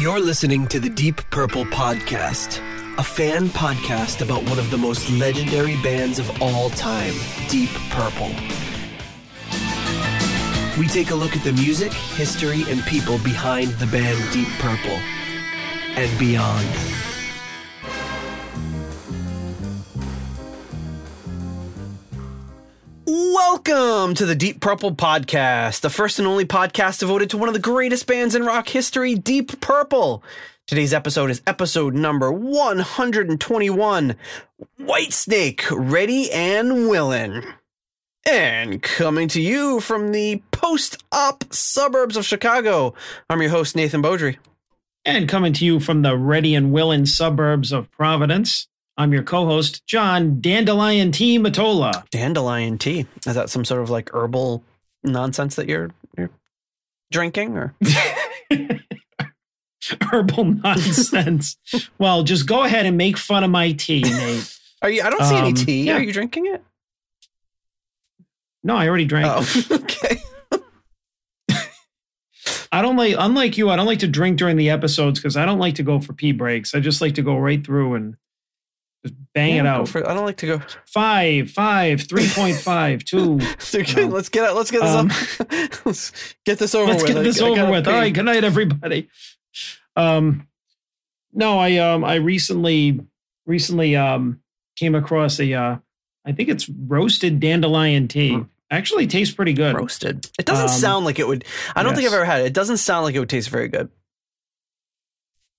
You're listening to the Deep Purple Podcast, a fan podcast about one of the most legendary bands of all time, Deep Purple. We take a look at the music, history, and people behind the band Deep Purple and beyond. Welcome to the Deep Purple Podcast, the first and only podcast devoted to one of the greatest bands in rock history, Deep Purple. Today's episode is episode number 121 Whitesnake, Ready and Willing. And coming to you from the post op suburbs of Chicago, I'm your host, Nathan Beaudry. And coming to you from the ready and willing suburbs of Providence, I'm your co-host, John Dandelion T. Matola. Dandelion tea. Is that some sort of like herbal nonsense that you're you're drinking or Herbal nonsense. well, just go ahead and make fun of my tea, Nate. are you I don't see any Um, tea. yeah. Are you drinking it? No, I already drank. Oh, it. okay. I don't like, unlike you, I don't like to drink during the episodes because I don't like to go for pee breaks. I just like to go right through and just bang Yeah, it out. for- I don't like to go. five, five, three point five, two. five, 3.5. No. Let's get. Let's get this Um, up. Let's get this over Let's with. get this I over gotta with. pee. All right, good night, everybody. Um, no, I um I recently recently um came across a uh I think it's roasted dandelion tea. Hmm. Actually, tastes pretty good. Roasted. It doesn't Um, sound like it would. I don't think. I've ever had it. It doesn't sound like it would taste very good.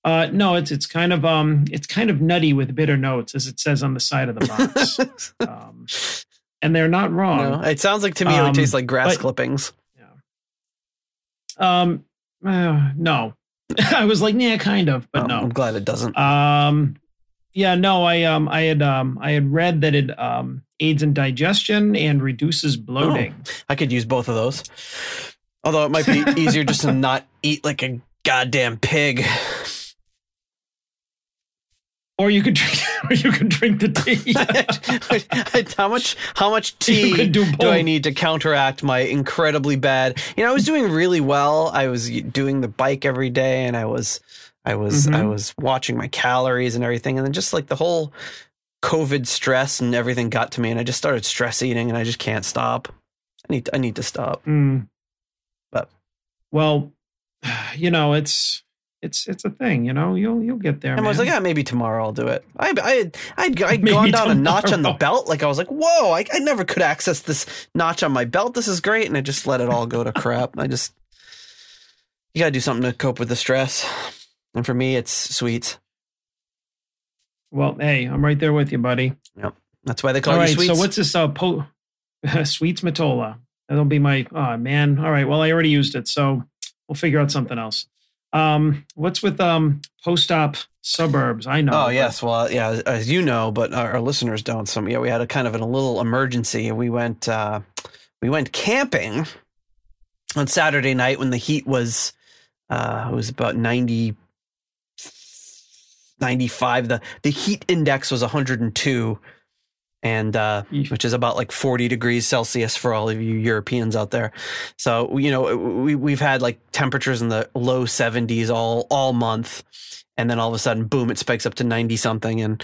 Uh, no, it's it's kind of um it's kind of nutty with bitter notes, as it says on the side of the box. um, and they're not wrong. no, it sounds like to me it would Um, taste like grass but- clippings. Um, uh, no, I was like, yeah, kind of, but Oh, no. I'm glad it doesn't. Um, yeah, no, I um, I had um, I had read that it um aids in digestion and reduces bloating. I could use both of those. Although it might be easier just to not eat like a goddamn pig. Or you could drink, or you could drink the tea. how much how much tea do do I need to counteract my incredibly bad? You know, I was doing really well. I was doing the bike every day, and I was, I was, I Mhm. was watching my calories and everything, and then just like the whole COVID stress and everything got to me, and I just started stress eating, and I just can't stop. I need, I need to stop. Mm. But- well, you know, it's it's it's a thing. You know, you'll you'll get there. And I was like, yeah, maybe tomorrow I'll do it. I, I, I'd, I'd Maybe gone down a notch on the belt. Like I was like, whoa, I, I never could access this notch on my belt. This is great. And I just let it all go to crap. I just, you got to do something to cope with the stress. And for me, it's sweets. well, hey, I'm right there with you, buddy. Yep, that's why they call All you right, sweets. so what's this? Uh, po- Sweets Matola. That'll be my. Oh man. All right. Well, I already used it, so we'll figure out something else. Um, what's with um post-op suburbs? I know. Oh yes, well yeah, as- you know, but our, our listeners don't. So yeah, we had a kind of an, a little emergency. And we went uh, we went camping on Saturday night when the heat was uh, it was about 90, 95. The the heat index was 102 and uh, which is about like 40 degrees Celsius for all of you Europeans out there. So, you know, we we've had like temperatures in the low 70s all all month and then all of a sudden boom it spikes up to 90 something and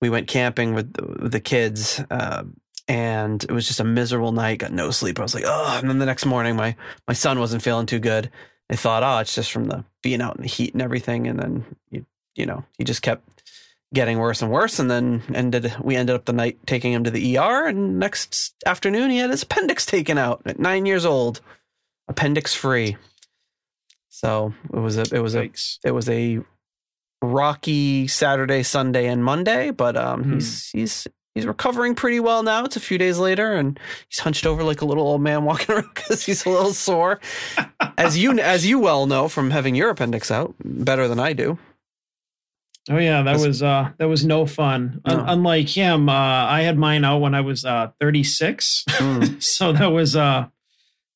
we went camping with the, with the kids uh, and it was just a miserable night got no sleep. I was like oh and then the next morning my my son wasn't feeling too good. I thought oh it's just from the being out in the heat and everything and then you, you know he just kept getting worse and worse and then ended we ended up the night taking him to the er and next afternoon he had his appendix taken out at nine years old appendix free so it was a it was a it was a rocky Saturday, Sunday, and Monday, but um, Hmm. he's he's he's recovering pretty well now. It's a few days later, and he's hunched over like a little old man walking around because he's a little sore, as you as you well know from having your appendix out better than I do. Oh yeah, that That's- was uh that was no fun. Un- unlike him, uh, I had mine out when I was uh 36, Mm. so that was uh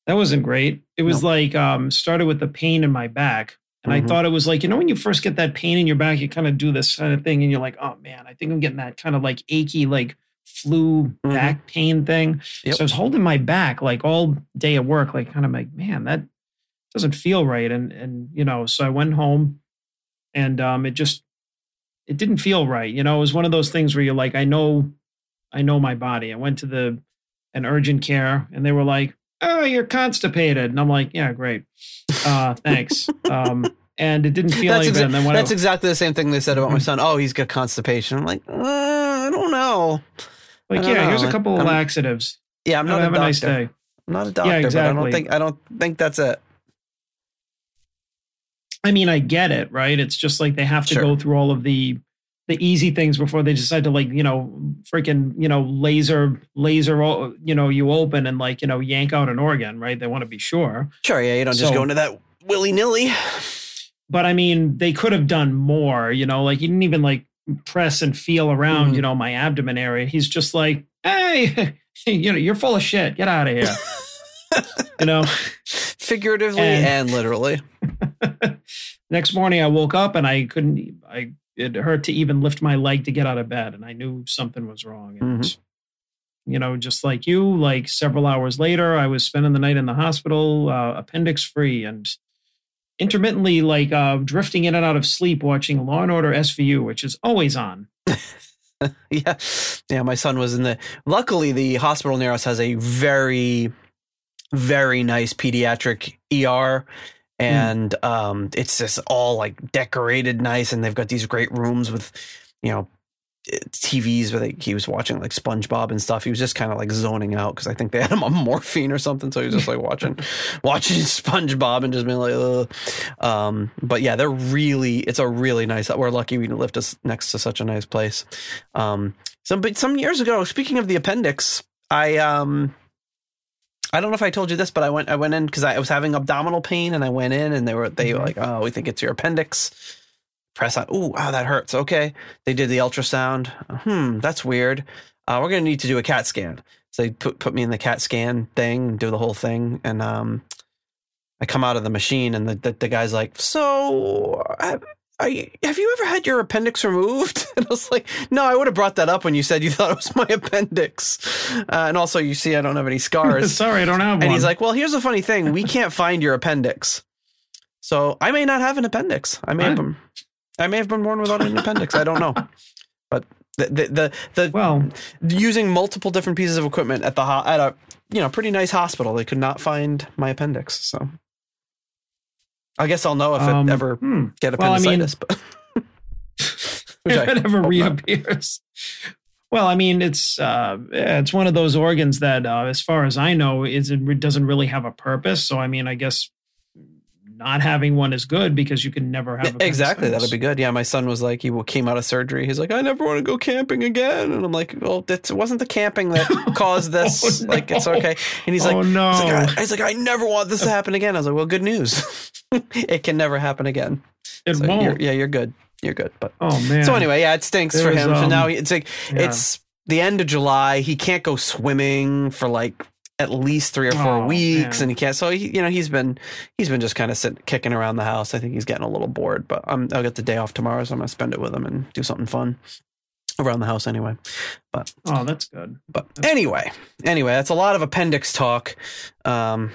that wasn't great. It was No. like um started with the pain in my back. And Mhm. I thought it was like, you know, when you first get that pain in your back, you kind of do this kind of thing and you're like, oh man, I think I'm getting that kind of like achy, like flu Mhm. back pain thing. Yep. So I was holding my back like all day at work, like kind of like, man, that doesn't feel right. And and you know, so I went home and um, it just it didn't feel right. You know, it was one of those things where you're like, I know, I know my body. I went to the an urgent care, and they were like, "Oh, you're constipated," and I'm like, "Yeah, great, uh, thanks." um, and it didn't feel that's like exa- that. That's I, exactly the same thing they said about my son. Oh, he's got constipation. I'm like, uh, I don't know. like, don't yeah, here's a couple of I'm- laxatives. Yeah, I'm not have a a doctor. nice day. I'm not a doctor, Yeah, but I don't think I don't think that's it. I mean, I get it, right? It's just like they have to Sure. go through all of the the easy things before they decide to like, you know, freaking, you know, laser laser, you know, you open and like, you know, yank out an organ, right? They want to be sure. Sure, yeah, you don't just go into that willy nilly. But I mean, they could have done more, you know, like he didn't even like press and feel around, Mhm. you know, my abdomen area. He's just like, "Hey, you know, you're full of shit. Get out of here." you know. Figuratively And- and literally. Next morning, I woke up and I couldn't. I it hurt to even lift my leg to get out of bed, and I knew something was wrong. And you know, just like you, like several hours later, I was spending the night in the hospital, uh, appendix free, and intermittently like uh, drifting in and out of sleep, watching Law and Order SVU, which is always on. Yeah. Yeah, my son was in the luckily the hospital near us has a very very nice pediatric ER and um it's just all like decorated nice and they've got these great rooms with you know eh, TVs where they, he was watching like SpongeBob and stuff. He was just kind of like zoning out because I think they had him on morphine or something. So he was just like watching, watching SpongeBob and just being like, Ugh. um, but yeah, they're really, it's a really nice, we're lucky we lived us next to such a nice place. Um, some, but some years ago, speaking of the appendix, I, um, I don't know if I told you this, but I went, I went in because I was having abdominal pain and I went in and they were, they were Mhm. like, oh, we think it's your appendix. Press on. Ooh, wow, that hurts. Okay. They did the ultrasound. Hmm, that's weird. Uh, we're going to need to do a CAT scan. So they put, put me in the CAT scan thing and do the whole thing. And um, I come out of the machine and the, the, the guy's like, so are you, have you ever had your appendix removed? And I was like, no, I would have brought that up when you said you thought it was my appendix. Uh, and also you see, I don't have any scars. Sorry, I don't have one. And he's like, "Well, here's the funny thing: we can't find your appendix, so I may not have an appendix. I may have been, I may have been born without an appendix. I don't know." But the the the, the well, using multiple different pieces of equipment at the ho- at a you know pretty nice hospital, they could not find my appendix. So I guess I'll know if um, it ever hmm. get well, I mean- appendicitis. but I if it ever hope not. reappears. Well, I mean, it's uh, it's one of those organs that, uh, as far as I know, is it doesn't really have a purpose. So, I mean, I guess not having one is good because you can never have exactly that'd be good yeah my son was like he came out of surgery he's like i never want to go camping again and i'm like well it wasn't the camping that caused this Oh, like it's okay and he's like oh no, He's like, I, he's like, I never want this to happen again. I was like, well, good news. it can never happen again. it So you're- won't. yeah, you're good. You're good. But Oh man. so anyway, yeah, it stinks for There's, him. so um, now it's like yeah. it's the end of July. He can't go swimming for like at least three or four Oh, weeks, man. and he can't. So he, you know, he's been he's been just kind of sitting kicking around the house. I think he's getting a little bored. But I'm, I'll get the day off tomorrow, so I'm gonna spend it with him and do something fun around the house anyway. But oh, that's good. But That's anyway, anyway, that's a lot of appendix talk. Um,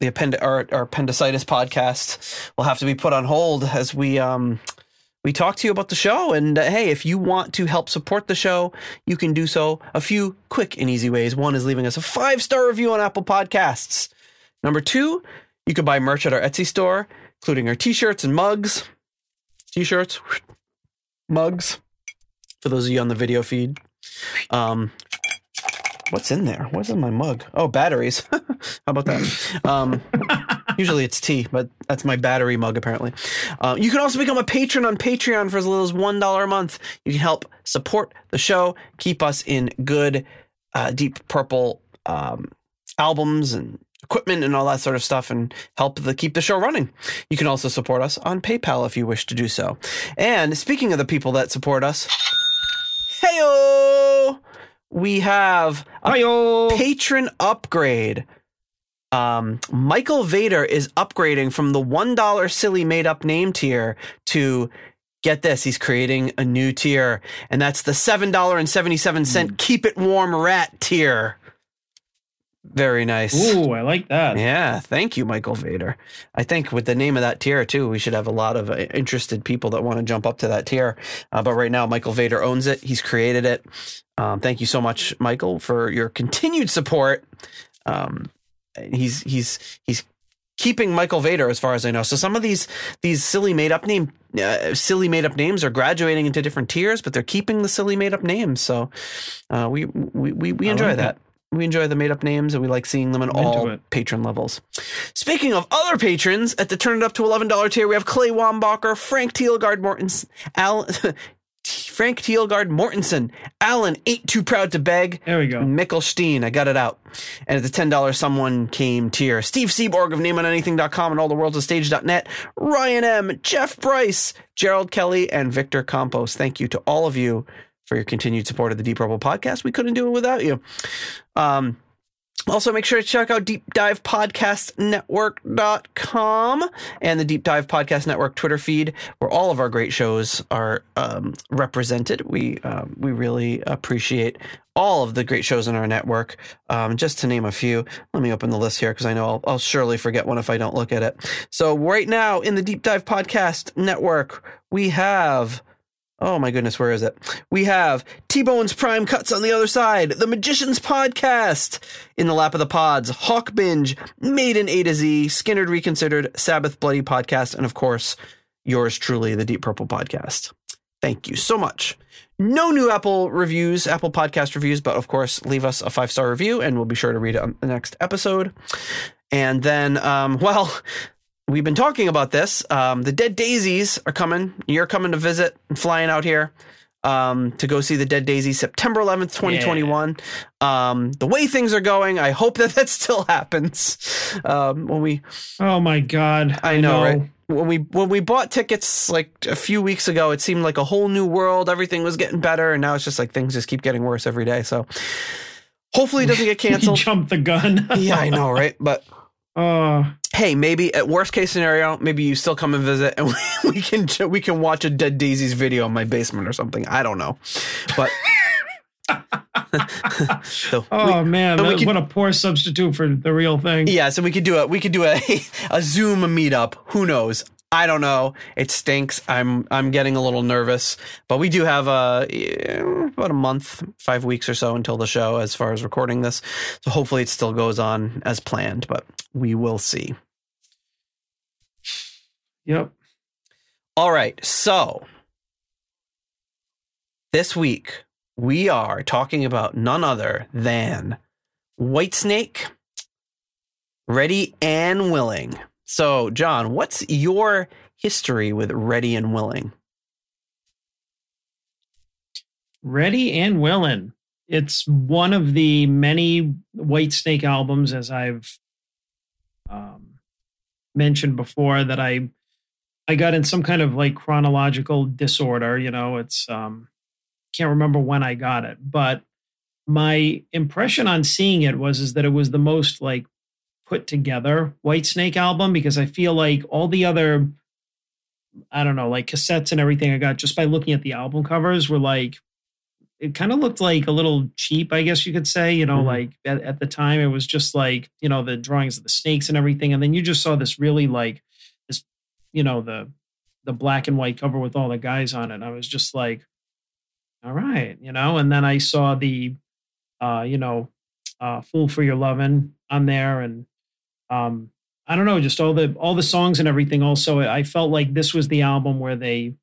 the append- our, our appendicitis podcast will have to be put on hold as we um, we talk to you about the show. And uh, hey, if you want to help support the show, you can do so a few quick and easy ways. One is leaving us a five star review on Apple Podcasts. Number two, you can buy merch at our Etsy store, including our t-shirts and mugs. T-shirts, mugs. For those of you on the video feed, um, what's in there? What's in my mug? Oh, batteries. How about that? Um, usually it's tea, but that's my battery mug apparently. Uh, you can also become a patron on Patreon for as little as one dollar a month. You can help support the show, keep us in good, uh, deep purple um, albums and equipment and all that sort of stuff, and help the keep the show running. You can also support us on PayPal if you wish to do so. And speaking of the people that support us, heyo, we have a Hi-yo. patron upgrade. Um, Michael Vader is upgrading from the one dollar silly made up name tier to get this. He's creating a new tier, and that's the seven dollar and seventy seven cent keep it warm rat tier. Very nice. Ooh, I like that. Yeah, thank you, Michael Vader. I think with the name of that tier too, we should have a lot of uh, interested people that want to jump up to that tier. Uh, but right now, Michael Vader owns it. He's created it. Um, thank you so much, Michael, for your continued support. Um, he's he's he's keeping Michael Vader, as far as I know. So some of these these silly made up name uh, silly made up names are graduating into different tiers, but they're keeping the silly made up names. So uh, we we we, we enjoy like that. We enjoy the made up names and we like seeing them in I'm all patron levels. Speaking of other patrons, at the Turn It Up to $11 tier, we have Clay Wambacher, Frank Thielgard Mortens, Al, Frank Thielgard Mortensen, Alan ain't too proud to beg. There we go. Mikkel Steen, I got it out. And at the $10 someone came tier, Steve Seaborg of NameOnAnything.com and AllTheWorldsAstage.net, Ryan M, Jeff Bryce, Gerald Kelly, and Victor Campos. Thank you to all of you for your continued support of the Deep Purple podcast. We couldn't do it without you. Um, also, make sure to check out Deep Dive Podcast Network.com and the Deep Dive Podcast Network Twitter feed, where all of our great shows are um, represented. We um, we really appreciate all of the great shows in our network. Um, just to name a few, let me open the list here because I know I'll, I'll surely forget one if I don't look at it. So, right now in the Deep Dive Podcast Network, we have Oh my goodness, where is it? We have T Bone's Prime Cuts on the other side, The Magician's Podcast, In the Lap of the Pods, Hawk Binge, Maiden A to Z, Skynyrd Reconsidered, Sabbath Bloody Podcast, and of course, yours truly, the Deep Purple Podcast. Thank you so much. No new Apple reviews, Apple Podcast reviews, but of course, leave us a five star review and we'll be sure to read it on the next episode. And then, um, well, we've been talking about this. Um, the Dead Daisies are coming. You're coming to visit, flying out here um, to go see the Dead Daisies September 11th, 2021. Yeah. Um, the way things are going, I hope that that still happens. Um, when we, oh my god, I, I know, know, right? When we when we bought tickets like a few weeks ago, it seemed like a whole new world. Everything was getting better, and now it's just like things just keep getting worse every day. So hopefully, it doesn't get canceled. Jump the gun. yeah, I know, right? But uh, hey, maybe at worst case scenario, maybe you still come and visit, and we, we can we can watch a Dead Daisies video in my basement or something. I don't know, but. so oh we, man, that, could, what a poor substitute for the real thing. Yeah, so we could do a we could do a a Zoom meetup. Who knows? I don't know. It stinks. I'm I'm getting a little nervous, but we do have a about a month, five weeks or so until the show, as far as recording this. So hopefully it still goes on as planned, but we will see. Yep. All right. So this week we are talking about none other than Whitesnake, Ready and Willing. So, John, what's your history with Ready and Willing? Ready and Willing. It's one of the many Whitesnake albums, as I've um, mentioned before, that I I got in some kind of like chronological disorder. You know, it's um, can't remember when I got it, but my impression on seeing it was is that it was the most like put together Whitesnake album because I feel like all the other I don't know, like cassettes and everything I got just by looking at the album covers were like it kind of looked like a little cheap, I guess you could say. You know, mm-hmm. like at, at, the time it was just like, you know, the drawings of the snakes and everything. And then you just saw this really like this, you know, the the black and white cover with all the guys on it. And I was just like, all right, you know, and then I saw the uh, you know, uh Fool for Your Lovin' on there and um, I don't know, just all the all the songs and everything. Also, I felt like this was the album where they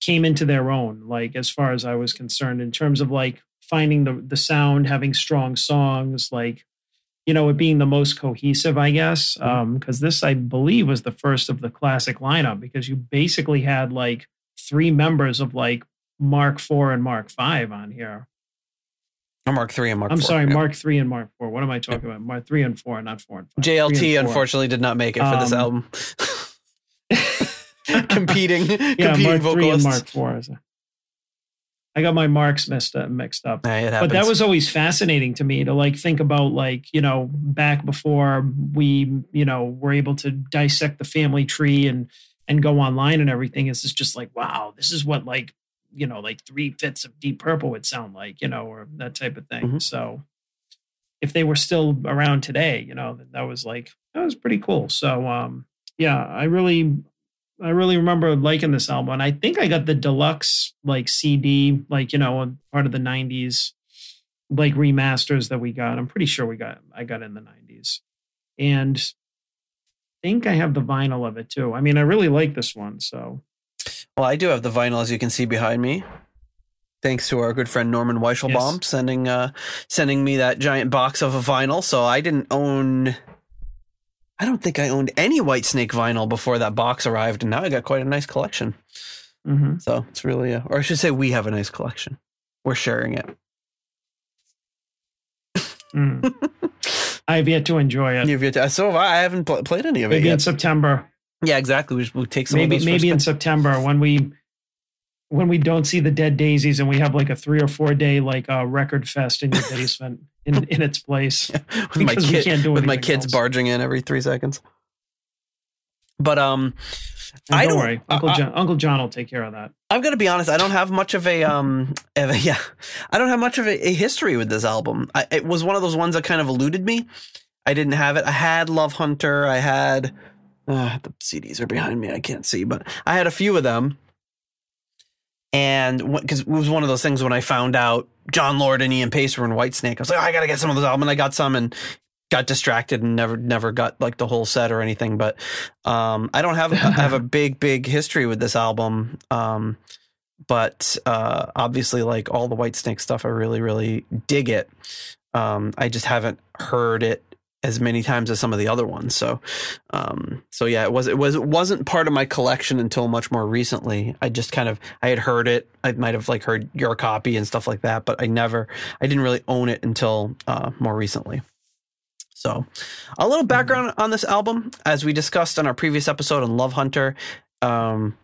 came into their own, like as far as I was concerned, in terms of like finding the the sound, having strong songs, like you know, it being the most cohesive, I guess. Because mm-hmm. um, this, I believe, was the first of the classic lineup because you basically had like three members of like Mark Four and Mark Five on here. Or Mark three and Mark. I'm 4. sorry, Mark three and Mark four. What am I talking about? Mark three and four, not four and five. JLT and unfortunately did not make it for um, this album. competing, yeah, competing Mark vocalists. three and Mark four. I got my marks messed up, mixed up. but that was always fascinating to me to like think about like you know back before we you know were able to dissect the family tree and and go online and everything. It's just like wow, this is what like you know like three fifths of deep purple would sound like you know or that type of thing mm-hmm. so if they were still around today, you know, that was like that was pretty cool. So um, yeah, I really I really remember liking this album. And I think I got the deluxe like CD, like, you know, part of the 90s like remasters that we got. I'm pretty sure we got I got in the 90s. And I think I have the vinyl of it too. I mean, I really like this one, so well, I do have the vinyl as you can see behind me. Thanks to our good friend Norman Weichelbaum yes. sending uh sending me that giant box of a vinyl. So I didn't own I don't think I owned any Whitesnake vinyl before that box arrived, and now I got quite a nice collection. Mm-hmm. So it's really, a, or I should say, we have a nice collection. We're sharing it. mm. I have yet to enjoy it. You've yet to, so I haven't pl- played any of maybe it. yet. in September. Yeah, exactly. We we'll take some. Maybe maybe in September when we when we don't see the dead daisies and we have like a three or four day like uh, record fest in your basement in, in its place yeah, with my kid, with my kids else. barging in every three seconds. But um, and I don't, don't worry, Uncle John. Uncle John will take care of that. I'm gonna be honest. I don't have much of a um, of a, yeah, I don't have much of a, a history with this album. I, it was one of those ones that kind of eluded me. I didn't have it. I had Love Hunter. I had uh, the CDs are behind me. I can't see, but I had a few of them and because it was one of those things when I found out Jon Lord and Ian Paice were in Whitesnake, I was like, oh, I gotta get some of those albums. And I got some and got distracted and never never got like the whole set or anything. But um, I don't have I have a big big history with this album. Um, but uh, obviously, like all the Whitesnake stuff, I really really dig it. Um, I just haven't heard it as many times as some of the other ones. So, um, so yeah, it was it was it wasn't part of my collection until much more recently. I just kind of I had heard it. I might have like heard your copy and stuff like that, but I never I didn't really own it until uh, more recently. So, a little background on this album, as we discussed on our previous episode on Love Hunter. Um,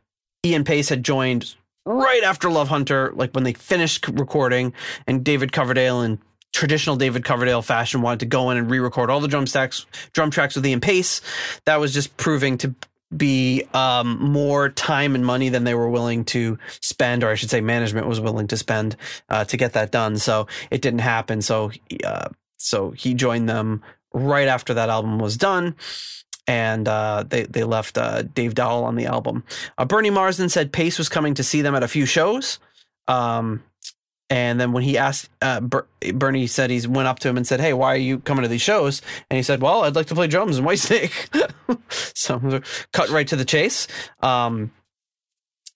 Ian Paice had joined right after Love Hunter, like when they finished recording, and David Coverdale and traditional David Coverdale fashion, wanted to go in and re-record all the drum stacks, drum tracks with Ian Paice. That was just proving to be um, more time and money than they were willing to spend, or I should say, management was willing to spend uh, to get that done. So it didn't happen. So uh, so he joined them right after that album was done. And uh, they they left uh, Dave Dowle on the album. Uh, Bernie Marsden said Paice was coming to see them at a few shows. Um, and then when he asked, uh, Ber- Bernie said he went up to him and said, "Hey, why are you coming to these shows?" And he said, "Well, I'd like to play drums and in Whitesnake." so cut right to the chase. Um,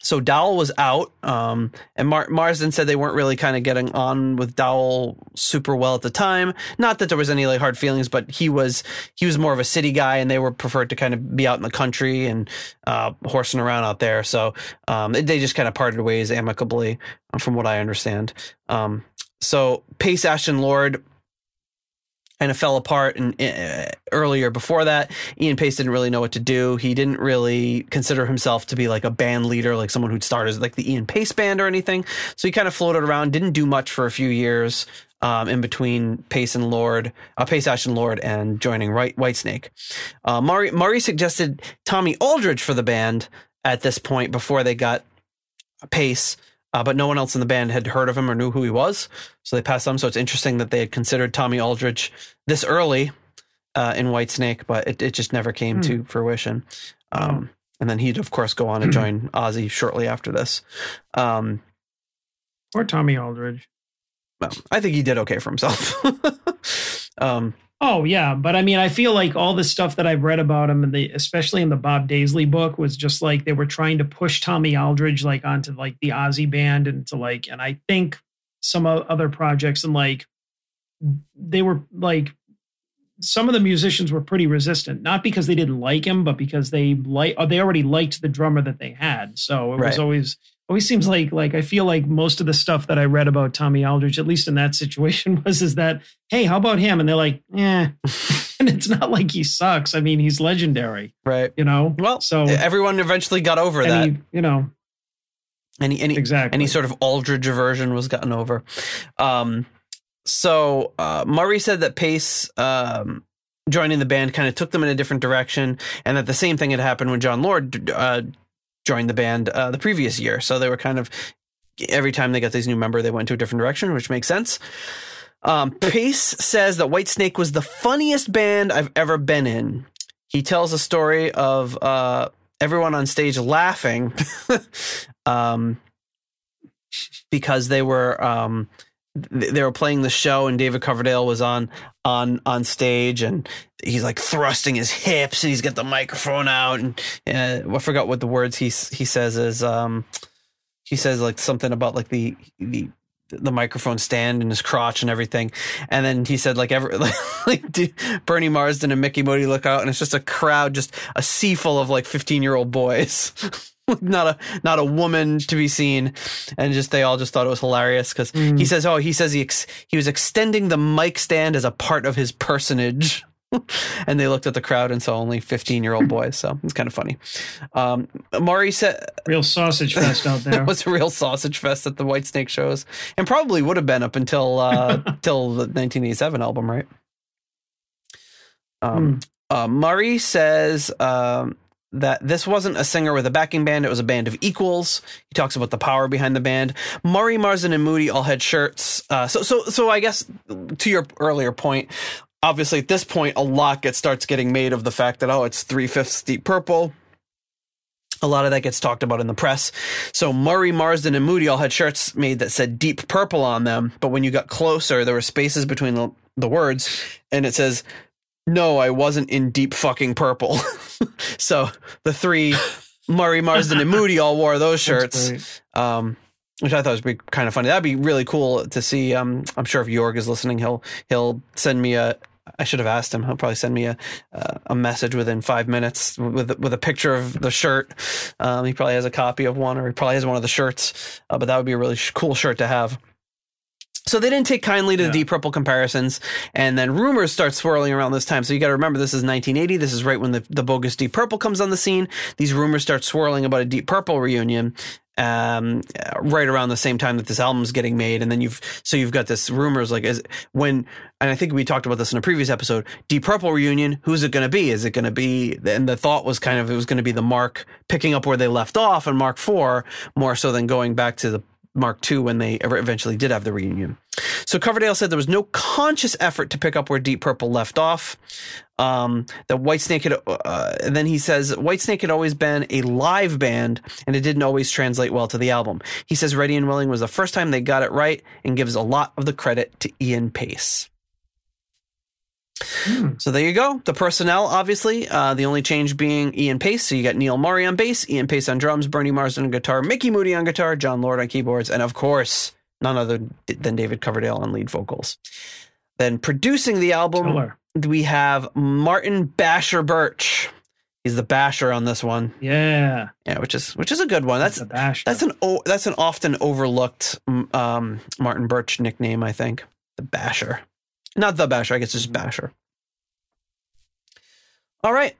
so Dowle was out, um, and Mar- Marsden said they weren't really kind of getting on with Dowle super well at the time. Not that there was any like hard feelings, but he was he was more of a city guy, and they were preferred to kind of be out in the country and uh, horsing around out there. So um, they just kind of parted ways amicably, from what I understand. Um, so Paice Ashton Lord kind of fell apart and uh, earlier before that. Ian Paice didn't really know what to do. He didn't really consider himself to be like a band leader like someone who'd start as like the ian pace band or anything. So he kind of floated around didn't do much for a few years um, in between Paice and Lord, uh, Paice Ash and Lord, and joining White Whitesnake. Uh, Murray, Murray suggested Tommy Aldridge for the band at this point before they got Paice, uh, but no one else in the band had heard of him or knew who he was, so they passed on. So it's interesting that they had considered Tommy Aldridge this early uh, in Whitesnake, but it, it just never came to hmm. fruition. Um, and then he'd of course go on to join Ozzy shortly after this. Um, or Tommy Aldridge. Well, I think he did okay for himself. um, Oh yeah, but I mean, I feel like all the stuff that I've read about him, and the especially in the Bob Daisley book, was just like they were trying to push Tommy Aldridge like onto like the Ozzy band and to like, and I think some other projects and like they were like some of the musicians were pretty resistant, not because they didn't like him, but because they like they already liked the drummer that they had. So it right. was always always seems like like I feel like most of the stuff that I read about Tommy Aldridge, at least in that situation, was is that hey, how about him? And they're like, yeah, and it's not like he sucks. I mean, he's legendary, right? You know. Well, so everyone eventually got over that. He, you know. Any any exactly any sort of Aldridge aversion was gotten over. Um, so uh, Murray said that Paice. um, joining the band kind of took them in a different direction, and that the same thing had happened when Jon Lord uh, joined the band uh, the previous year. So they were kind of every time they got these new member, they went to a different direction, which makes sense. Um, Pace says that Whitesnake was the funniest band I've ever been in. He tells a story of uh, everyone on stage laughing um, because they were um, they were playing the show and David Coverdale was on on on stage and he's like thrusting his hips and he's got the microphone out and uh, I forgot what the words he he says is um, he says like something about like the the the microphone stand and his crotch and everything. And then he said, like, ever, like, like Bernie Marsden and Micky Moody look out, and it's just a crowd, just a sea full of like fifteen year old boys, not a not a woman to be seen, and just they all just thought it was hilarious because mm. he says, oh, he says he ex- he was extending the mic stand as a part of his personage. and they looked at the crowd and saw only 15 year old boys. So it's kind of funny. Um, Murray said, Real sausage fest out there. it was a real sausage fest at the Whitesnake shows and probably would have been up until, uh, till the 1987 album, right? Um, hmm. uh, Murray says, um, that this wasn't a singer with a backing band, it was a band of equals. He talks about the power behind the band. Murray, Marsden, and Moody all had shirts. Uh, so, so, so I guess to your earlier point, obviously at this point a lot gets starts getting made of the fact that oh it's three fifths deep purple a lot of that gets talked about in the press. So Murray, Marsden, and Moody all had shirts made that said deep purple on them. But when you got closer, there were spaces between the, the words, and it says, No, I wasn't in deep fucking purple. so the three, Murray, Marsden, and Moody all wore those shirts. Um, which I thought was be kind of funny. That'd be really cool to see. Um, I'm sure if Jorg is listening, he'll he'll send me a I should have asked him. He'll probably send me a uh, a message within five minutes with with a picture of the shirt. Um, he probably has a copy of one, or he probably has one of the shirts. Uh, but that would be a really sh- cool shirt to have. So they didn't take kindly to yeah. the Deep Purple comparisons, and then rumors start swirling around this time. So you got to remember, this is 1980. This is right when the, the bogus Deep Purple comes on the scene. These rumors start swirling about a Deep Purple reunion, um, right around the same time that this album's getting made. And then you've, so you've got this rumors like is when, and I think we talked about this in a previous episode, Deep Purple reunion, who's it going to be? Is it going to be, and the thought was kind of, it was going to be the Mark picking up where they left off and Mark 4 more so than going back to the Mark II when they eventually did have the reunion. So Coverdale said there was no conscious effort to pick up where Deep Purple left off. Um, that Whitesnake had, uh, and then he says Whitesnake had always been a live band, and it didn't always translate well to the album. He says Ready and Willing was the first time they got it right, and gives a lot of the credit to Ian Paice. Hmm. So there you go. The personnel, obviously, uh, the only change being Ian Paice. So you got Neil Murray on bass, Ian Paice on drums, Bernie Marsden on guitar, Micky Moody on guitar, Jon Lord on keyboards, and of course, none other than David Coverdale on lead vocals. Then producing the album, Killer. we have Martin Basher Birch. He's the basher on this one. Yeah, yeah, which is which is a good one. That's that's, that's an that's an often overlooked um, Martin Birch nickname, I think. The basher. Not the Basher, I guess it's just Basher. All right.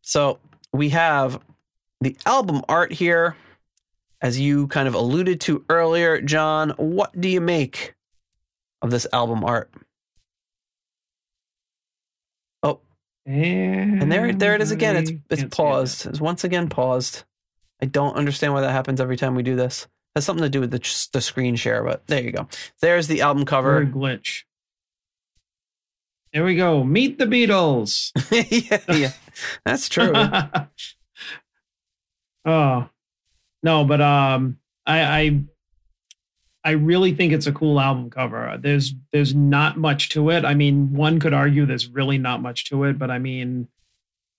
So we have the album art here. As you kind of alluded to earlier, John, what do you make of this album art? Oh. And, and there there it is again. It's it's paused. It's once again paused. I don't understand why that happens every time we do this. It has something to do with the the screen share, but there you go. There's the album cover. Very glitch. There we go. Meet the Beatles. yeah, yeah, that's true. oh no, but um, I, I I really think it's a cool album cover. There's there's not much to it. I mean, one could argue there's really not much to it, but I mean,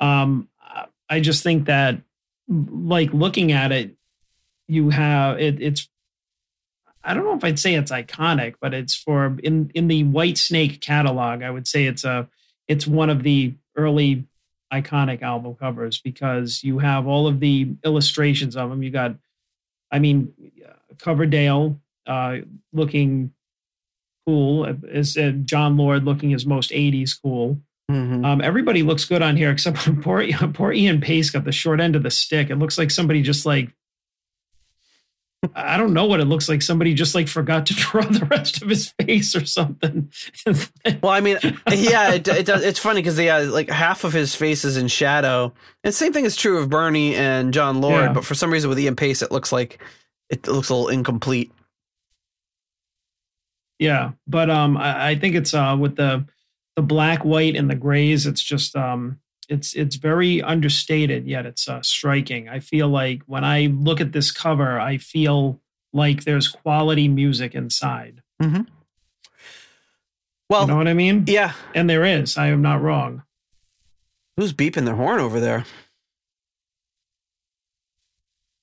um, I just think that like looking at it, you have it. It's I don't know if I'd say it's iconic, but it's for in in the Whitesnake catalog. I would say it's a it's one of the early iconic album covers because you have all of the illustrations of them. You got, I mean, Coverdale uh, looking cool, is uh, Jon Lord looking his most '80s cool. Mm-hmm. Um, everybody looks good on here except for poor poor Ian Paice got the short end of the stick. It looks like somebody just like I don't know what it looks like. Somebody just like forgot to draw the rest of his face or something. well, I mean, yeah, it, it does. It's funny because yeah, like half of his face is in shadow. And same thing is true of Bernie and Jon Lord, yeah. but for some reason with Ian Paice, it looks like it looks a little incomplete. Yeah, but um, I, I think it's uh with the the black, white, and the grays. It's just um, it's it's very understated yet it's uh, striking. I feel like when I look at this cover, I feel like there's quality music inside. Mm-hmm. Well, you know what I mean? Yeah, and there is. I am not wrong. Who's beeping their horn over there?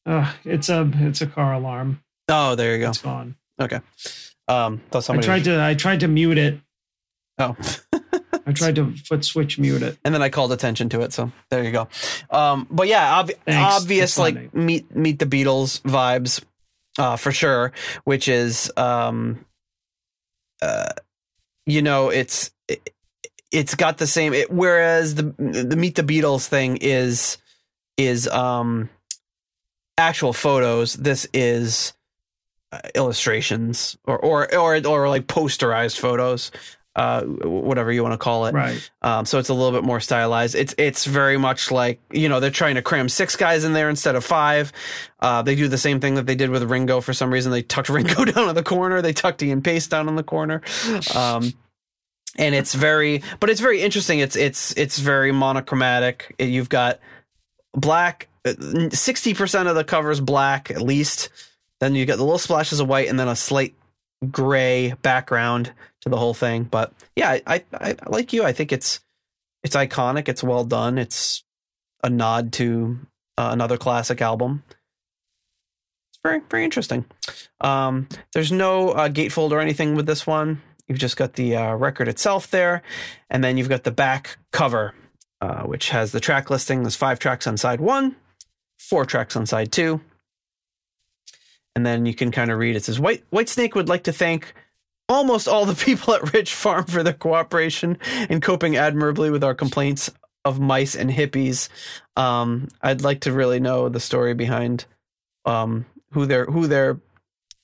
Uh, it's a it's a car alarm. Oh, there you go. It's gone. Okay. Um, I tried to I tried to mute it. Oh. I tried to foot switch mute it, and then I called attention to it. So there you go. Um, but yeah, ob- obvious like meet meet the Beatles vibes, uh, for sure. Which is, um, uh, you know, it's it, has got the same. It, whereas the the meet the Beatles thing is is um actual photos. This is uh, illustrations or, or or or like posterized photos uh, whatever you want to call it. Right. Um, so it's a little bit more stylized. It's it's very much like you know they're trying to cram six guys in there instead of five. Uh, they do the same thing that they did with Ringo. For some reason, they tucked Ringo down in the corner. They tucked Ian Paice down in the corner. Um, and it's very, but it's very interesting. It's it's it's very monochromatic. You've got black. Uh, sixty percent of the cover is black at least. Then you get the little splashes of white, and then a slight gray background to the whole thing. But yeah, I, I, I like you. I think it's it's iconic. It's well done. It's a nod to uh, another classic album. It's very very interesting. Um, there's no uh, gatefold or anything with this one. You've just got the uh, record itself there, and then you've got the back cover, uh, which has the track listing. There's five tracks on side one, four tracks on side two, and then you can kind of read. It says White Whitesnake would like to thank almost all the people at Ridge Farm for their cooperation in coping admirably with our complaints of mice and hippies. Um, I'd like to really know the story behind um, who they're who they're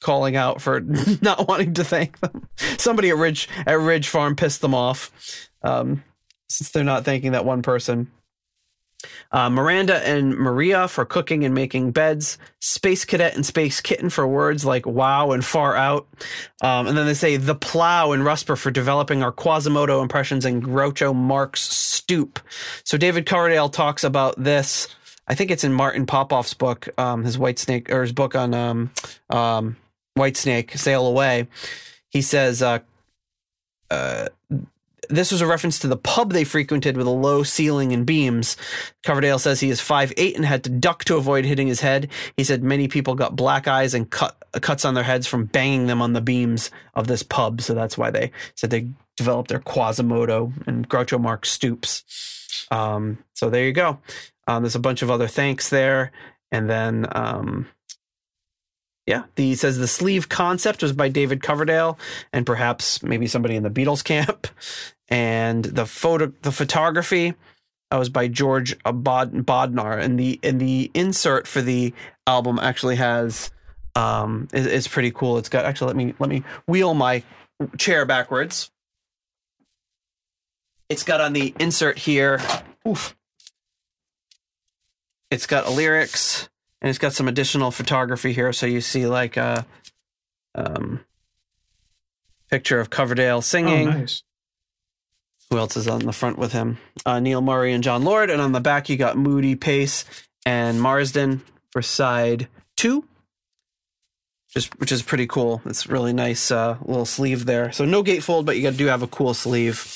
calling out for not wanting to thank them. Somebody at Ridge at Ridge Farm pissed them off um, since they're not thanking that one person. Uh, Miranda and Maria for cooking and making beds. Space Cadet and Space Kitten for words like wow and far out. Um, and then they say the plow and Rusper for developing our Quasimodo impressions and Groucho Marx stoop. So David Coverdale talks about this. I think it's in Martin Popoff's book, um, his Whitesnake or his book on um, um Whitesnake, Sail Away. He says, uh, uh, this was a reference to the pub they frequented with a low ceiling and beams. Coverdale says he is five eight and had to duck to avoid hitting his head. He said many people got black eyes and cut, cuts on their heads from banging them on the beams of this pub. So that's why they said they developed their Quasimodo and Groucho Marx stoops. Um, so there you go. Um, there's a bunch of other thanks there. And then, um, yeah, the says the sleeve concept was by David Coverdale and perhaps maybe somebody in the Beatles camp and the photo the photography uh, was by George Bod- Bodnar, and the and the insert for the album actually has um is, is pretty cool. It's got actually let me let me wheel my chair backwards. It's got on the insert here. Oof. It's got a lyrics and it's got some additional photography here, so you see like a um, picture of Coverdale singing. Oh, nice. Who else is on the front with him? Uh, Neil Murray and Jon Lord. And on the back, you got Moody, Paice, and Marsden for side two, just which is pretty cool. It's really nice uh, little sleeve there. So no gatefold, but you do have a cool sleeve.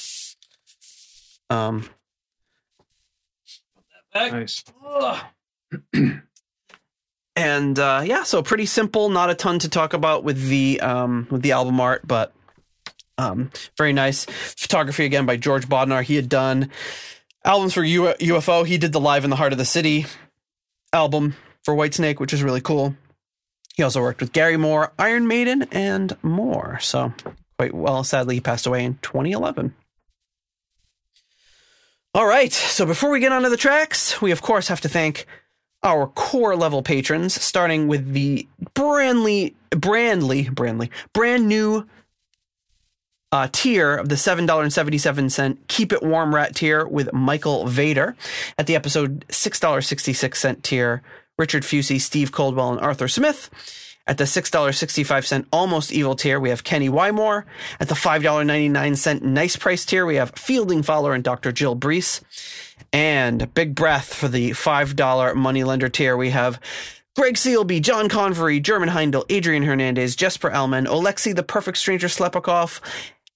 Um, nice. and uh, yeah, so pretty simple. Not a ton to talk about with the um, with the album art, but um, very nice photography again by George Bodnar. He had done albums for U- UFO. He did the Live in the Heart of the City album for Whitesnake, which is really cool. He also worked with Gary Moore, Iron Maiden, and more. So quite well. Sadly, he passed away in 2011. All right. So before we get onto the tracks, we of course have to thank our core level patrons, starting with the brandly, brandly, brandly, brand new uh, tier of the $7.77 Keep It Warm Rat tier with Michael Vader. At the episode $6.66 tier, Richard Fusey, Steve Coldwell, and Arthur Smith. At the $6.65 Almost Evil tier, we have Kenny Wymore. At the $5.99 Nice Price tier, we have Fielding Fowler and Dr. Jill Brees. And big breath for the $5 Moneylender tier, we have Greg Sealby, John Convery, German Heindel, Adrian Hernandez, Jesper Elman, Alexi the Perfect Stranger Slepikoff,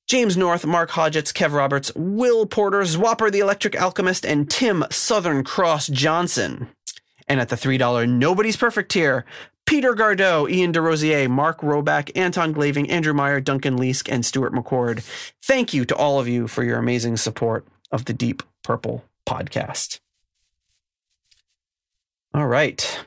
James North, Mark Hodgetts, Kev Roberts, Will Porter, Zwapper the Electric Alchemist, and Tim Southern Cross Johnson. And at the $3 Nobody's Perfect tier, Peter Gardot, Ian DeRosier, Mark Roback, Anton Glaving, Andrew Meyer, Duncan Leask, and Stuart McCord. Thank you to all of you for your amazing support of the Deep Purple podcast. All right.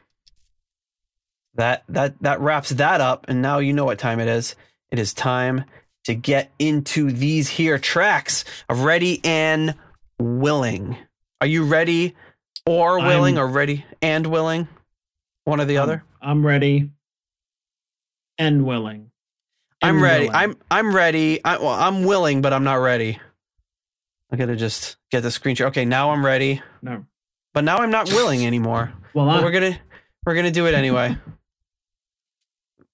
That that that wraps that up and now you know what time it is. It is time to get into these here tracks of ready and willing. Are you ready or willing I'm- or ready and willing? One or the other? I'm ready and willing. I'm ready. willing. I'm I'm ready. I, well, I'm willing, but I'm not ready. I gotta just get the screen share. Okay, now I'm ready, no. but now I'm not willing anymore. Well, But I'm, we're gonna we're gonna do it anyway.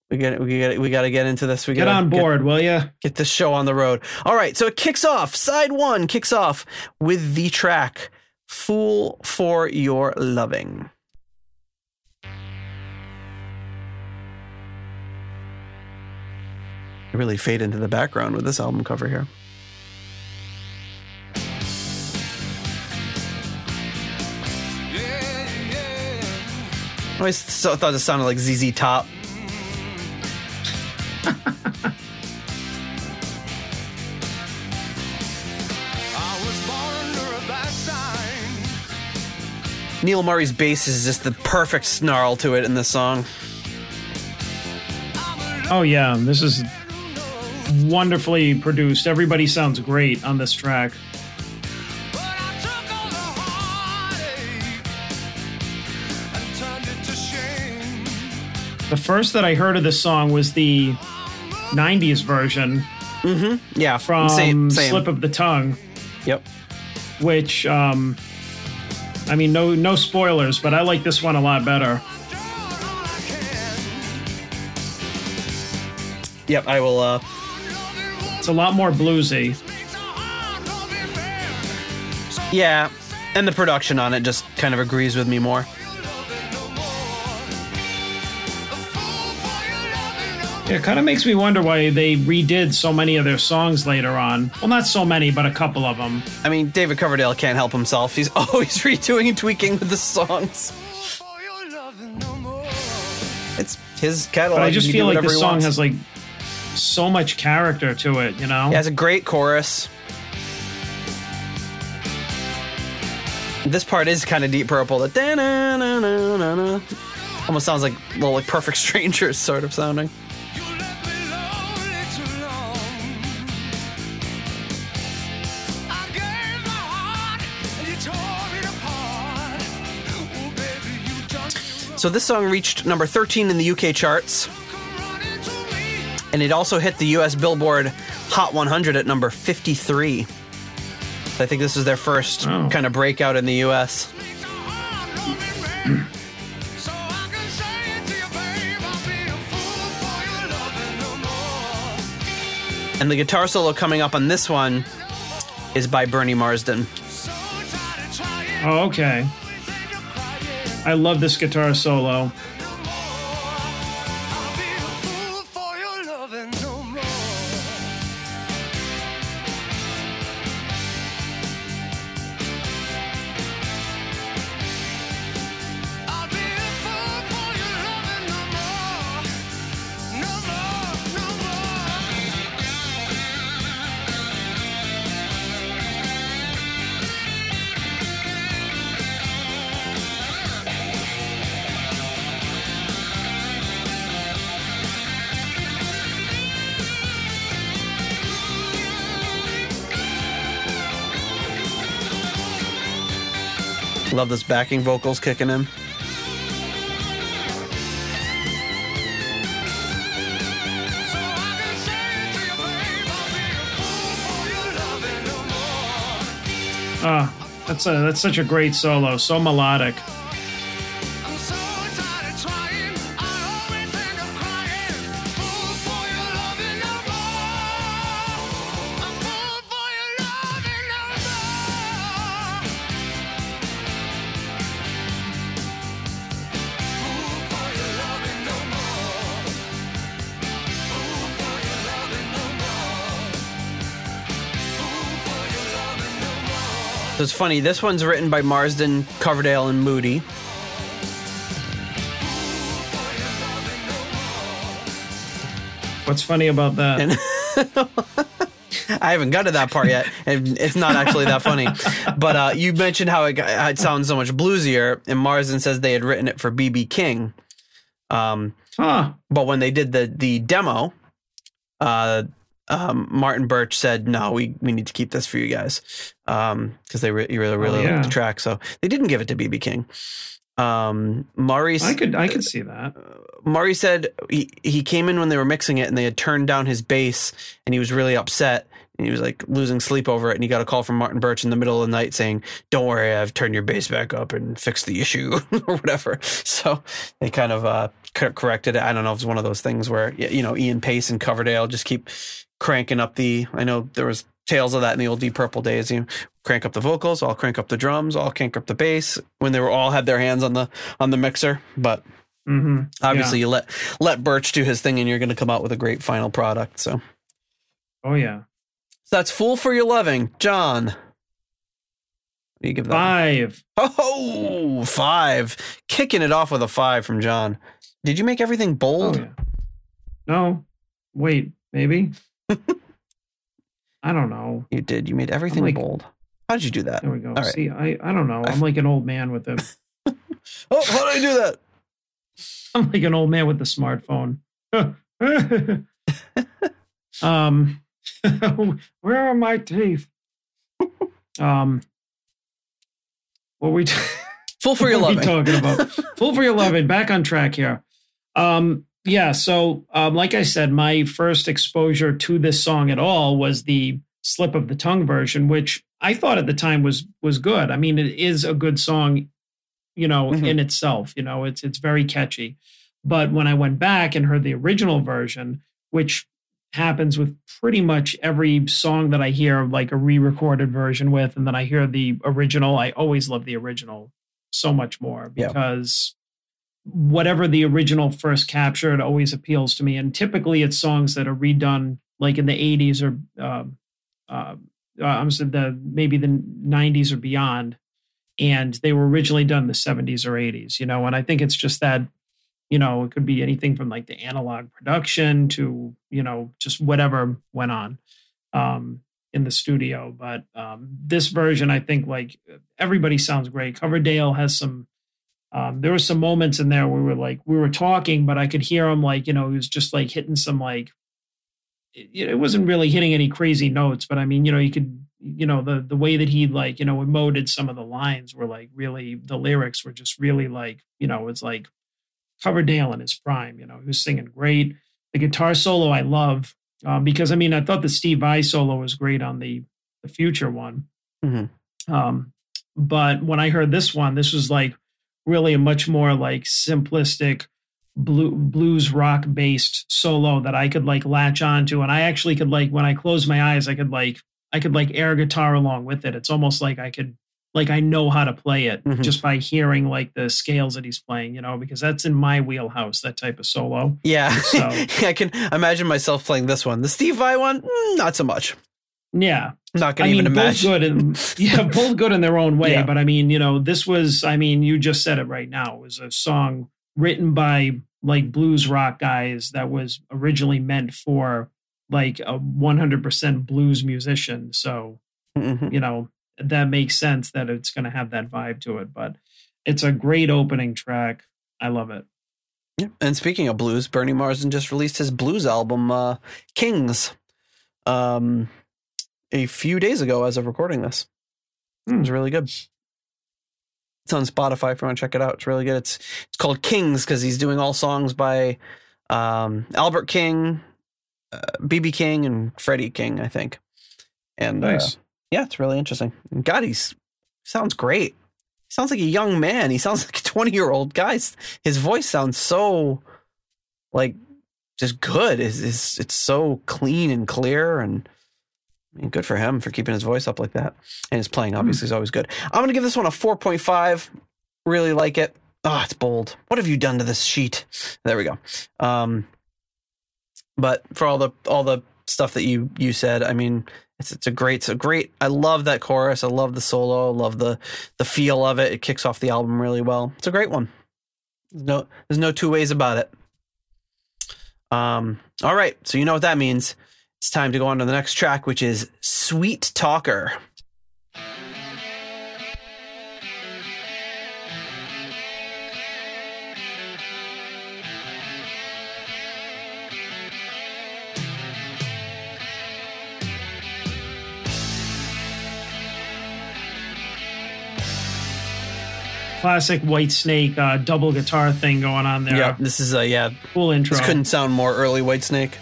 we get we get we got to get into this. We get gotta on board, will you? get this show on the road. All right, so it kicks off. Side one kicks off with the track "Fool for Your Loving." I really fade into the background with this album cover here. I always thought it sounded like ZZ Top. Neil Murray's bass is just the perfect snarl to it in this song. Oh yeah, this is wonderfully produced. Everybody sounds great on this track. The first that I heard of this song was the '90s version Yeah, from same, same. "Slip of the Tongue," Yep. which, um, I mean, no no spoilers, but I like this one a lot better. Yep, I will. Uh, It's a lot more bluesy. yeah, and the production on it just kind of agrees with me more. It kind of makes me wonder why they redid so many of their songs later on. Well, not so many, but a couple of them. I mean, David Coverdale can't help himself. He's always redoing and tweaking with the songs. It's his catalog. But I just feel like this song has like so much character to it, you know? It has a great chorus. This part is kind of deep purple. The almost sounds like little like Perfect Strangers sort of sounding. So this song reached number 13 in the UK charts, and it also hit the US Billboard Hot 100 at number 53. So I think this is their first Oh. kind of breakout in the US. And the guitar solo coming up on this one is by Bernie Marsden. Oh, okay. I love this guitar solo. Love this backing vocals kicking in. Ah, that's a that's such a great solo, so melodic. Funny. This one's written by Marsden, Coverdale, and Moody. What's funny about that? And I haven't got to that part yet, and it's not actually that funny. But uh, you mentioned how it, got, it sounds so much bluesier, and Marsden says they had written it for BB King. Um, huh. But when they did the the demo, uh, um, Martin Birch said, "No, we we need to keep this for you guys," because um, they re- really really Oh, yeah. liked the track. So they didn't give it to BB King. Um, Murray, I could I could see that. Murray said he, he came in when they were mixing it and they had turned down his bass and he was really upset and he was like losing sleep over it and he got a call from Martin Birch in the middle of the night saying, "Don't worry, I've turned your bass back up and fixed the issue or whatever." So they kind of uh, corrected it. I don't know if it's one of those things where you know Ian Paice and Coverdale just keep cranking up the. I know there was tales of that in the old Deep Purple days. You crank up the vocals, I'll crank up the drums, I'll crank up the bass when they were all had their hands on the on the mixer, but hmm obviously you let let Birch do his thing and you're going to come out with a great final product. So, Oh yeah. so that's Fool for Your Loving. John. You give that? Five. Oh, five. Kicking it off with a five from John. Did you make everything Oh bold? yeah. No. Wait. Maybe. I don't know. You did. You made everything like- bold. How did you do that? There we go. All right. See, I I don't know. I'm like an old man with a Oh, how did I do that? I'm like an old man with the smartphone. um, where are my teeth? Um, what we full for Your Loving. talking about? Full for your loving. Back on track here. Um, yeah. So, um, like I said, my first exposure to this song at all was the slip of the tongue version, which I thought at the time was was good. I mean, it is a good song, you know, Mhm. in itself. You know, it's it's very catchy. But when I went back and heard the original version, which happens with pretty much every song that I hear, like a re-recorded version with, and then I hear the original, I always love the original so much more because whatever the original first captured always appeals to me. And typically it's songs that are redone like in the 80s or um uh, uh, I'm saying the maybe the 90s or beyond. And they were originally done in the 70s or 80s, you know, and I think it's just that, you know, it could be anything from like the analog production to, you know, just whatever went on. Um, in the studio. But um, this version, I think, like everybody sounds great. Coverdale has some. Um, there were some moments in there where we were like we were talking, but I could hear him like you know he was just like hitting some like. It, it wasn't really hitting any crazy notes, but I mean, you know, you could, you know, the the way that he like, you know, emoted some of the lines were like really the lyrics were just really like, you know, it's like Coverdale in his prime. You know, he was singing great. The guitar solo I love um, because I mean I thought the Steve Vai solo was great on the the future one, Mhm. um, but when I heard this one, this was like really a much more like simplistic blue, blues rock based solo that I could like latch onto, and I actually could like when I close my eyes, I could like I could like air guitar along with it. It's almost like I could like I know how to play it Mhm. just by hearing like the scales that he's playing, you know, because that's in my wheelhouse, that type of solo. Yeah. So- I can imagine myself playing this one. The Steve Vai one, mm, not so much. Yeah. Not I going to mean, even both good and yeah, both good in their own way. Yeah. But I mean, you know, this was, I mean, you just said it right now. It was a song written by like blues rock guys that was originally meant for like a 100% blues musician. So, Mhm. you know, that makes sense that it's going to have that vibe to it. But it's a great opening track. I love it. Yeah. And speaking of blues, Bernie Marsden just released his blues album, uh, Kings, um, a few days ago as of recording this. It was really good. It's on Spotify if you want to check it out. It's really good. It's it's called Kings because he's doing all songs by um, Albert King, uh, BB King, and Freddie King, I think. And uh, Nice. yeah, it's really interesting. God, he's sounds great. He sounds like a young man. He sounds like a twenty year old guy. His voice sounds so like just good. It's, it's it's so clean and clear, and I mean, good for him for keeping his voice up like that. And his playing obviously is always good. I'm gonna give this one a four point five. Really like it. Oh, it's bold. What have you done to this sheet? There we go. Um, but for all the all the stuff that you you said, I mean, It's it's a great, it's a great. I love that chorus. I love the solo. I love the the feel of it. It kicks off the album really well. It's a great one. There's no there's no two ways about it. Um. All right. So you know what that means. It's time to go on to the next track, which is "Sweet Talker." Classic Whitesnake uh, double guitar thing going on there. Yeah, this is a yeah. Cool intro. This couldn't sound more early Whitesnake.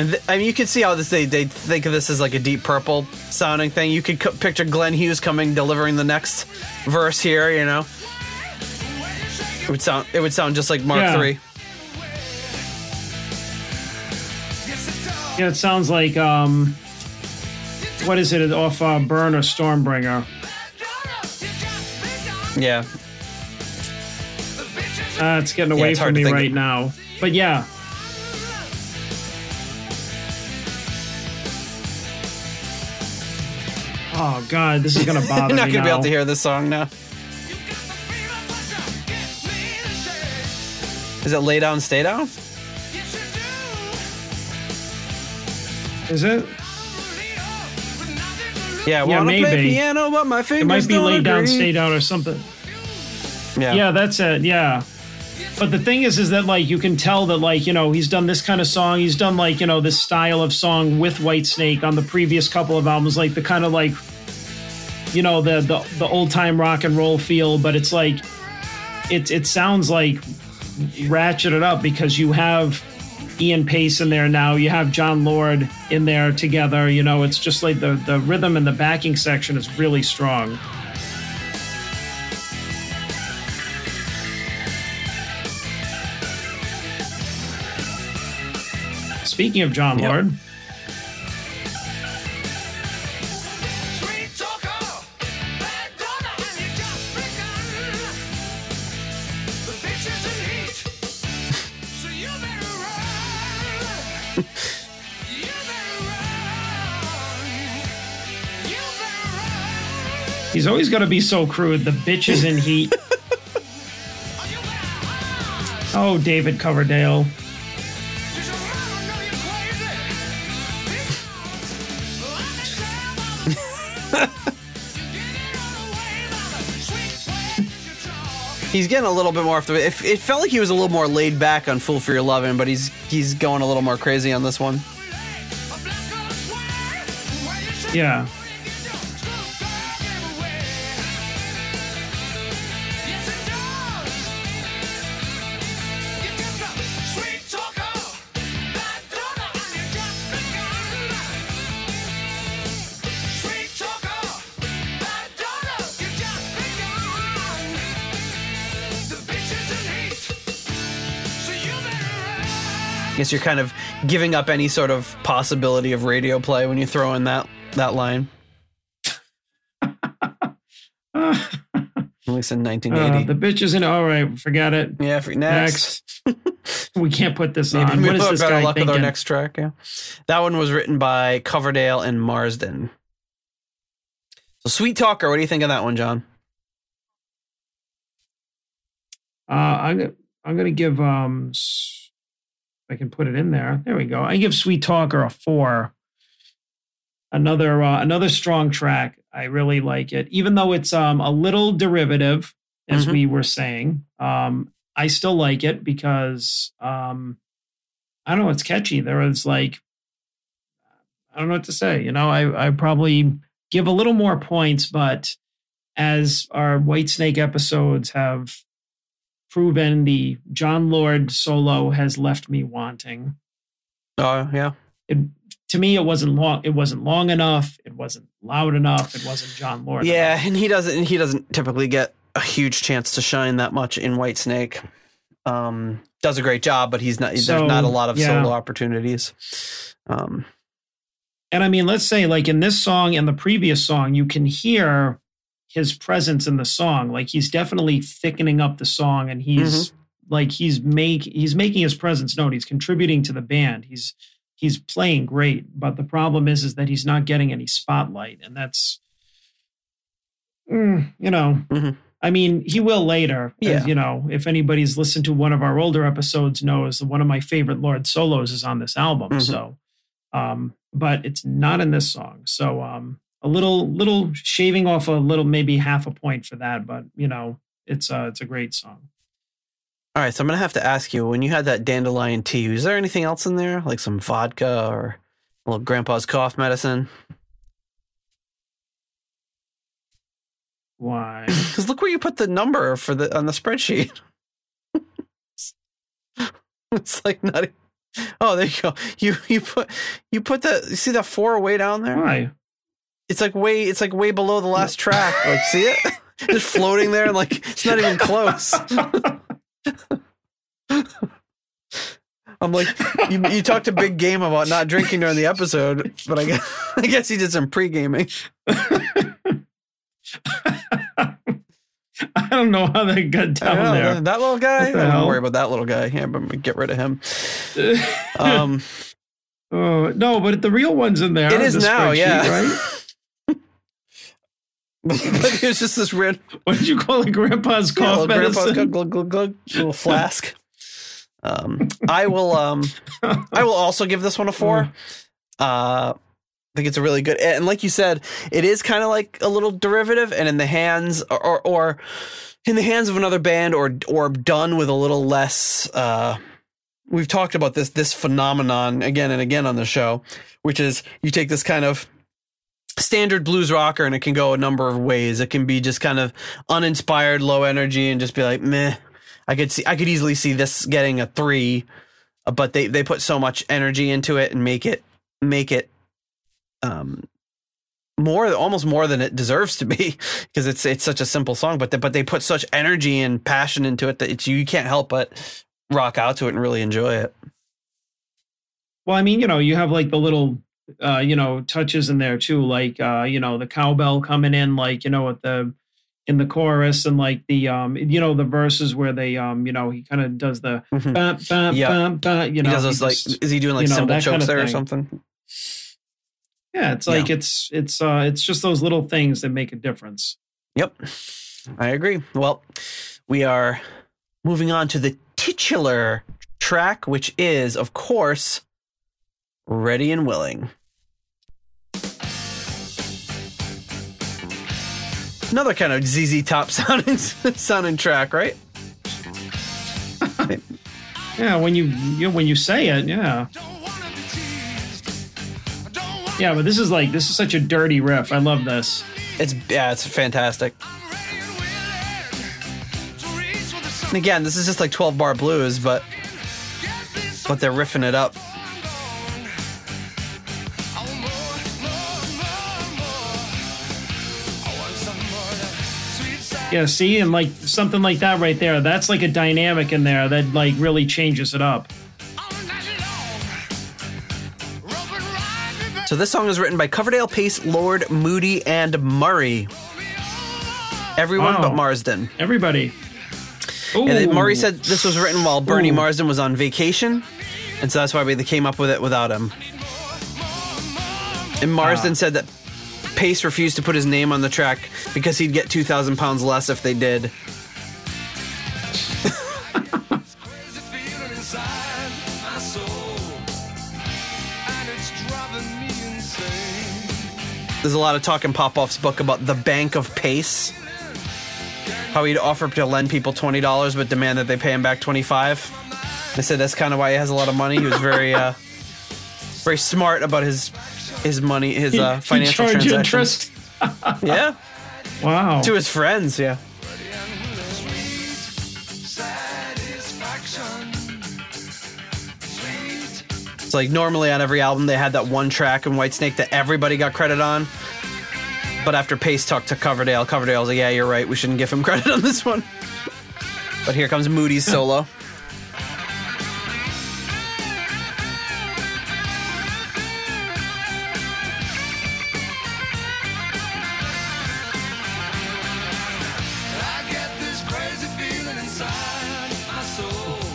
And th- I mean, you can see how this they they think of this as like a Deep Purple sounding thing. You could c- picture Glenn Hughes coming delivering the next verse here. You know, it would sound it would sound just like Mark Yeah. Three. Yeah, it sounds like um, what is it off uh, Burn or Stormbringer? Yeah, Uh, it's getting away it's from me right now. But yeah. Oh God, this is gonna bother me. you're not gonna be able to hear this song now. Is it lay down, stay down? Is it? Yeah, Yeah, maybe. piano, but my fingers It might be don't laid down, stay down, or something. Yeah. Yeah, that's it. Yeah. But the thing is, is that like you can tell that like you know he's done this kind of song. He's done like you know this style of song with Whitesnake on the previous couple of albums, like the kind of like you know the the, the old time rock and roll feel. But it's like it it sounds like ratcheted up because you have Ian Paice in there now. You have Jon Lord in there together. You know, it's just like the the rhythm and the backing section is really strong. Speaking of John Yep. Lord, he's always going to be so crude. The bitch is in heat. Oh, David Coverdale. He's getting a little bit more off the. It, it felt like he was a little more laid back on "Fool for Your Lovin'," but he's he's going a little more crazy on this one. Yeah. Guess you're kind of giving up any sort of possibility of radio play when you throw in that that line. At least in Uh, 1980. the bitches in. All right, forget it. yeah, for next. Next. we can't put this Maybe on. What is this better guy luck with our thinking? next track. Yeah, that one was written by Coverdale and Marsden. So, Sweet Talker, what do you think of that one, John? Uh, I'm gonna I'm gonna give um I can put it in there. There we go. I give Sweet Talker a four. Another uh, another strong track. I really like it, even though it's um a little derivative, as Mhm. we were saying. Um, I still like it because um, I don't know. It's catchy. There is like I don't know what to say. You know, I I probably give a little more points, but as our Whitesnake episodes have proven, the Jon Lord solo has left me wanting. Oh, yeah. It, to me, it wasn't long. It wasn't long enough. It wasn't loud enough. It wasn't Jon Lord. Yeah, enough. and he doesn't he doesn't typically get a huge chance to shine that much in Whitesnake. um, does a great job, but he's not. So, there's not a lot of yeah. solo opportunities. Um, And I mean, let's say like in this song and the previous song, you can hear his presence in the song. Like he's definitely thickening up the song and he's like he's make he's making his presence known. He's contributing to the band. He's he's playing great. But the problem is is that he's not getting any spotlight. And that's mm, you know, Mhm. I mean, he will later. Yeah. As, you know, if anybody's listened to one of our older episodes knows that one of my favorite Lord solos is on this album. Mhm. So um, but it's not in this song. So um, a little little shaving off a little maybe half a point for that, but you know it's uh, it's a great song. all right, so I'm gonna have to ask you when you had that dandelion tea. Was there anything else in there, like some vodka or a little grandpa's cough medicine? Why? Because look where you put the number for the on the spreadsheet. it's like not. Oh, there you go. You you put you put that. You see that four way down there? Why? It's like way. It's like way below the last track. Like, see it? Just floating there, and like it's not even close. I'm like, you, you talked a big game about not drinking during the episode, but I guess I guess you did some pre gaming. I don't know how that got down there. That little guy. The Don't worry about that little guy. Yeah, but get rid of him. Um, oh, no, but the real one's in there. It is the now, yeah. Right? But it was just this red What did you call it? Grandpa's yeah, cough little grandpa's medicine. glug, glug, glug, glug, little flask. Um, I will. Um, I will also give this one a four. Uh, I think it's a really good, and like you said, it is kind of like a little derivative, and in the hands or, or or in the hands of another band, or or done with a little less. Uh, we've talked about this this phenomenon again and again on the show, which is you take this kind of standard blues rocker and it can go a number of ways. It can be just kind of uninspired, low energy, and just be like meh. I could see I could easily see this getting a three, uh, but they they put so much energy into it and make it make it um more almost more than it deserves to be because it's it's such a simple song but but they put such energy and passion into it that it's, you can't help but rock out to it and really enjoy it. Well, I mean, you know, you have like the little, uh, you know, touches in there too, like, uh, you know, the cowbell coming in, like, you know, at the in the chorus and like the, um, you know, the verses where they, um, you know, he kind of does the, Mhm. ba, ba, Yeah. ba, ba, you He know, does those he like just- is he doing like you know, that chokes kind of there or something? yeah, it's like it's it's uh, it's just those little things that make a difference. Yep. I agree. Well, we are moving on to the titular track, which is, of course, Ready and Willing. Another kind of ZZ Top sounding sounding track, right? Yeah, when you, you know, when you say it, yeah, yeah. But this is like this is such a dirty riff. I love this. It's yeah, it's fantastic. And again, this is just like 12 bar blues, but but they're riffing it up. Yeah, see, and like something like that right there. That's like a dynamic in there that like really changes it up. So this song is written by Coverdale, Paice, Lord, Moody, and Murray. Everyone but Marsden. Everybody. Ooh. And Murray said this was written while Bernie Ooh. Marsden was on vacation, and so that's why they came up with it without him. And Marsden Ah. said that Paice refused to put his name on the track because he'd get 2,000 pounds less if they did. There's a lot of talk in Popoff's book about the Bank of Paice. How he'd offer to lend people twenty dollars, but demand that they pay him back twenty five. They said that's kind of why he has a lot of money. He was very, uh, very smart about his his money, his He- uh, he financial charge transactions. interest. Yeah, Wow. to his friends. Yeah, it's like normally on every album they had that one track in Whitesnake that everybody got credit on. But after Paice talked to Coverdale, Coverdale was like, "Yeah, you're right. We shouldn't give him credit on this one." But here comes Moody's solo.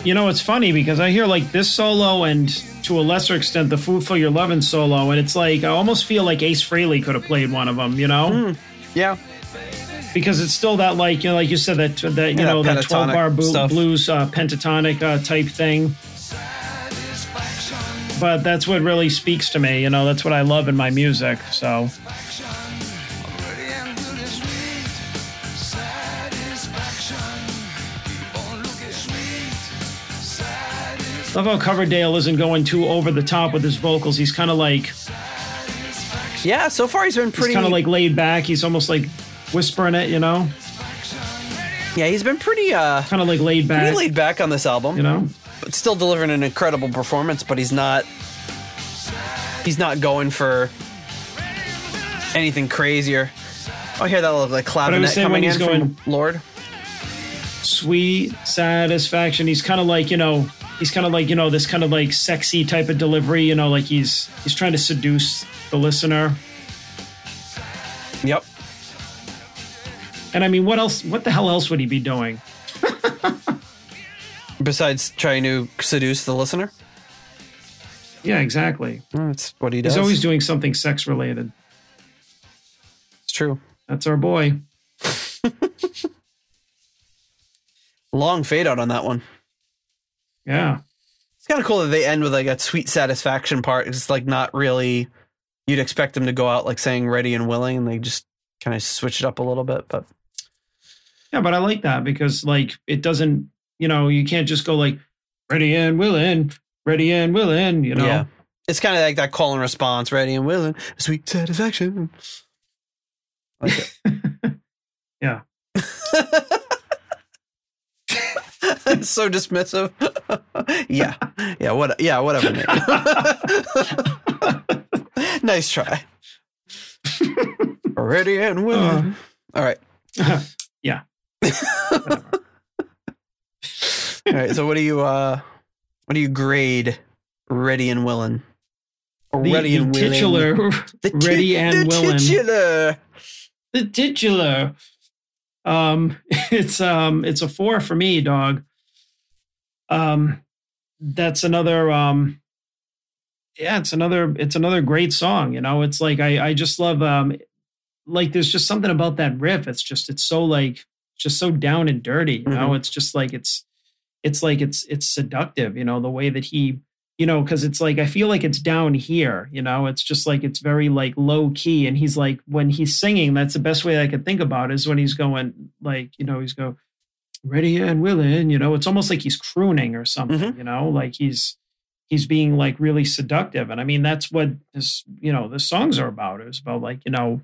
You know, it's funny because I hear like this solo and to a lesser extent the Food for Your Lovin' solo, and it's like I almost feel like Ace Frehley could have played one of them. You know? Mm, yeah. Because it's still that like you know, like you said that that you Yeah, know that twelve bar stuff. blues uh, pentatonic uh, type thing. But that's what really speaks to me. You know, that's what I love in my music. So love how Coverdale isn't going too over the top with his vocals. He's kind of like Yeah, so far he's been he's pretty kind of like laid back. He's almost like whispering it. You know, Yeah, he's been pretty uh kind of like laid back. pretty laid back on this album. You know. but still delivering an incredible performance, but he's not he's not going for anything crazier. Oh, I hear that little like clavinet coming in he's from going- Lord. sweet satisfaction. He's kind of like you know, he's kind of like you know this kind of like sexy type of delivery. You know, like he's he's trying to seduce the listener. Yep. And I mean, what else? What the hell else would he be doing? Besides trying to seduce the listener, Yeah, exactly. Well, that's what he does. He's always doing something sex related. it's true. That's our boy. Long fade out on that one. Yeah. It's kind of cool that they end with like a sweet satisfaction part. It's like not really. You'd expect them to go out like saying ready and willing, and they just kind of switch it up a little bit. But Yeah, but I like that because like it doesn't, you know, you can't just go like ready and willing, ready and willing, you know. yeah, it's kind of like that call and response, ready and willing, sweet satisfaction. Like. Yeah. So dismissive. yeah, yeah, what? Yeah, whatever. Nice try. Ready and willing. All right. yeah. All right. So, what do you uh, what do you grade? Ready and willing. Or The, ready the and willing. titular The ti- ready and the willing. Titular. the titular. Um, it's um, it's a four for me, dog. Um, that's another um, yeah, it's another it's another great song. You know, it's like I I just love um, like there's just something about that riff. It's just it's so like just so down and dirty. You know, Mhm. it's just like it's it's like it's it's seductive. You know, the way that he you know, because it's like I feel like it's down here, you know, it's just like it's very like low key. And he's like, when he's singing, that's the best way I could think about is when he's going like, you know, he's go ready and willing, you know, it's almost like he's crooning or something, Mhm. you know, like he's he's being like really seductive. And I mean, that's what this, you know, the songs are about. It's about like, you know,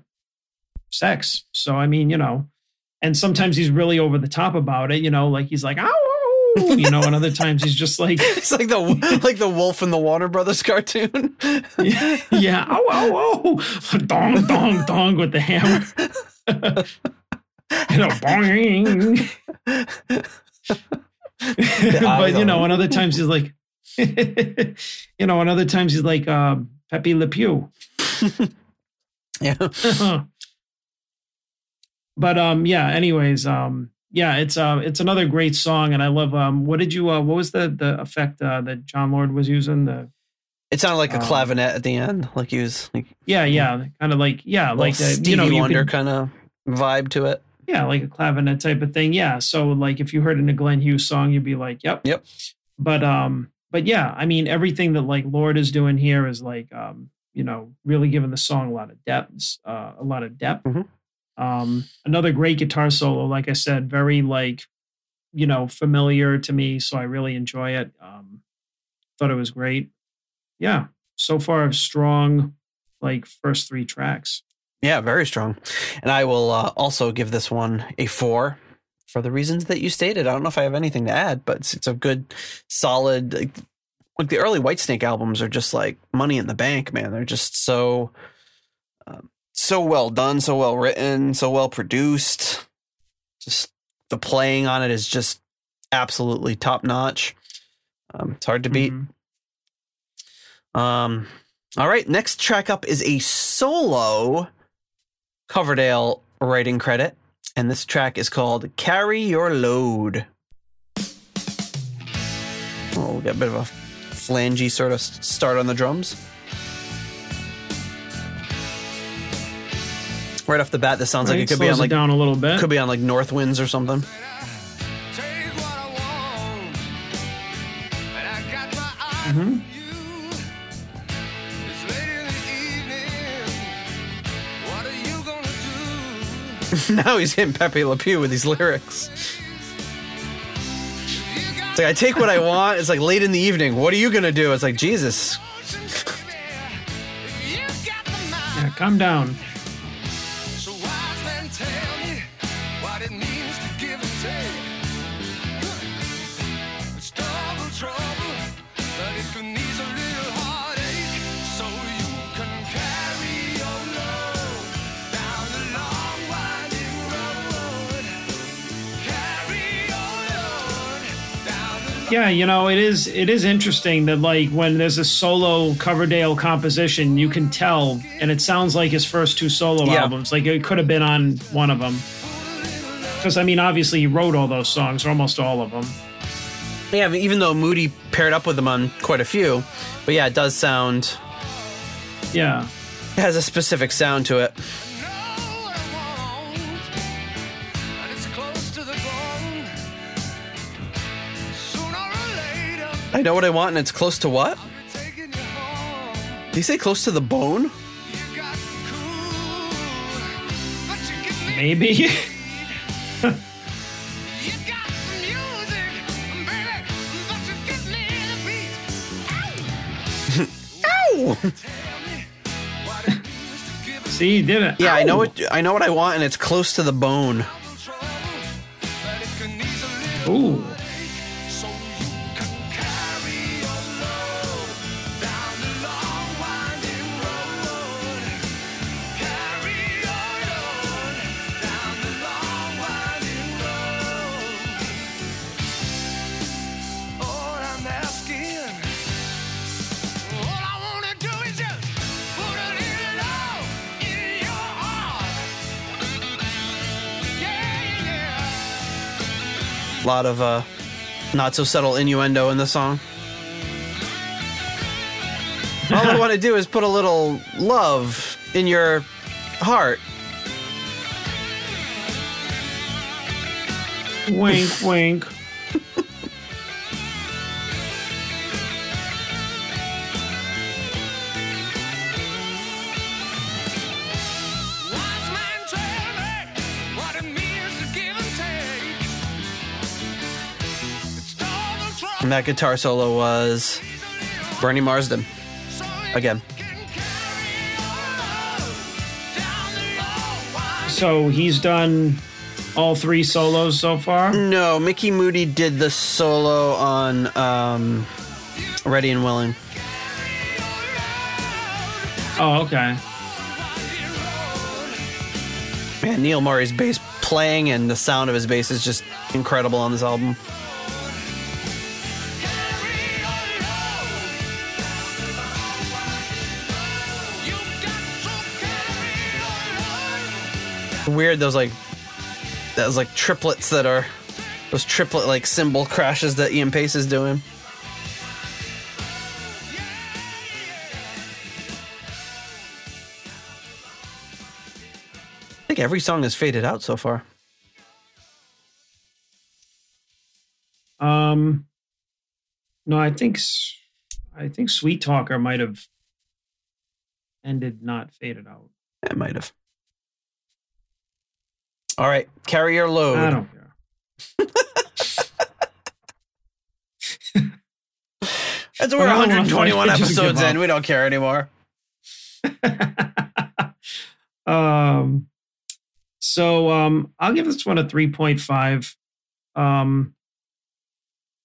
sex. So I mean, you know, and sometimes he's really over the top about it, you know, like he's like, oh, you know, and other times he's just like, It's like the like the Wolf in the Warner Brothers cartoon. yeah, yeah. Oh, oh, oh. Dong, dong, dong with the hammer. you know, boing. but, you know, and other times he's like, you know, and other times he's like um, Pepe Le Pew. yeah. but um, yeah. Anyways, um, yeah, it's uh, it's another great song, and I love um, what did you uh, what was the the effect uh, that Jon Lord was using the It sounded like a Um, clavinet at the end, like he was like yeah yeah kind of like yeah like uh, Stevie you know you Wonder kind of vibe to it. yeah, like a clavinet type of thing. Yeah. So like if you heard in a Glenn Hughes song, you'd be like, yep. Yep. But um, but yeah, I mean everything that like Lord is doing here is like um, you know, really giving the song a lot of depth, uh, a lot of depth. Mhm. Um, another great guitar solo, like I said, very like, you know, familiar to me. So I really enjoy it. Um, thought it was great. Yeah. So far strong, like first three tracks. Yeah, very strong. And I will uh, also give this one a four for the reasons that you stated. I don't know if I have anything to add, but it's, it's a good, solid. Like, like the early Whitesnake albums are just like money in the bank, man. They're just so, um, so well done, so well written, so well produced. Just the playing on it is just absolutely top notch. Um, it's hard to beat. Mhm. Um, all right, next track up is a solo Coverdale writing credit, and this track is called "Carry Your Load." Oh, we'll get a bit of a flangy sort of start on the drums. Right off the bat, this sounds like it could be on like down a little bit. could be on like Northwinds or something. Take what I want, and I got my eye Mhm. on you. It's late in the evening. What are you gonna do? now he's hitting Pepe Le Pew with these lyrics. It's like I take what I want. It's like late in the evening. What are you gonna do? It's like Jesus. motion, baby. You got the mind. Yeah, calm down. Yeah, you know, it is it is interesting that like when there's a solo Coverdale composition, you can tell, and it sounds like his first two solo Yeah. albums. Like it could have been on one of them. Because I mean, obviously he wrote all those songs, or almost all of them. Yeah, even though Moody paired up with him on quite a few, but yeah, it does sound. Yeah. It has a specific sound to it. I know what I want, and it's close to what? you. Did he say close to the bone? You got cool, but you give me. Maybe. You got the music, baby, but you give me the beat. Ow! Tell me what it means to give and See, he did it. Yeah, I know what I know what I want, and it's close to the bone. trouble, but it can ease a little Ooh. A lot of uh, not so subtle innuendo in the song. All I want to do is put a little love in your heart. Wink, wink. That guitar solo was Bernie Marsden again. can carry your load down the long winding So he's done all three solos so far. No, Micky Moody did the solo on um, Ready and Willing. Oh, okay. Man, Neil Murray's bass playing and the sound of his bass is just incredible on this album. Weird, those like those like triplets that are those triplet like cymbal crashes that Ian Paice is doing. I think every song has faded out so far. Um, no, I think I think Sweet Talker might have ended, not faded out. It might have. All right, carry your load. I don't care. That's we're Well, I don't know if 121 I should just episodes in. We don't care anymore. um, so um, I'll give this one a three point five. Um,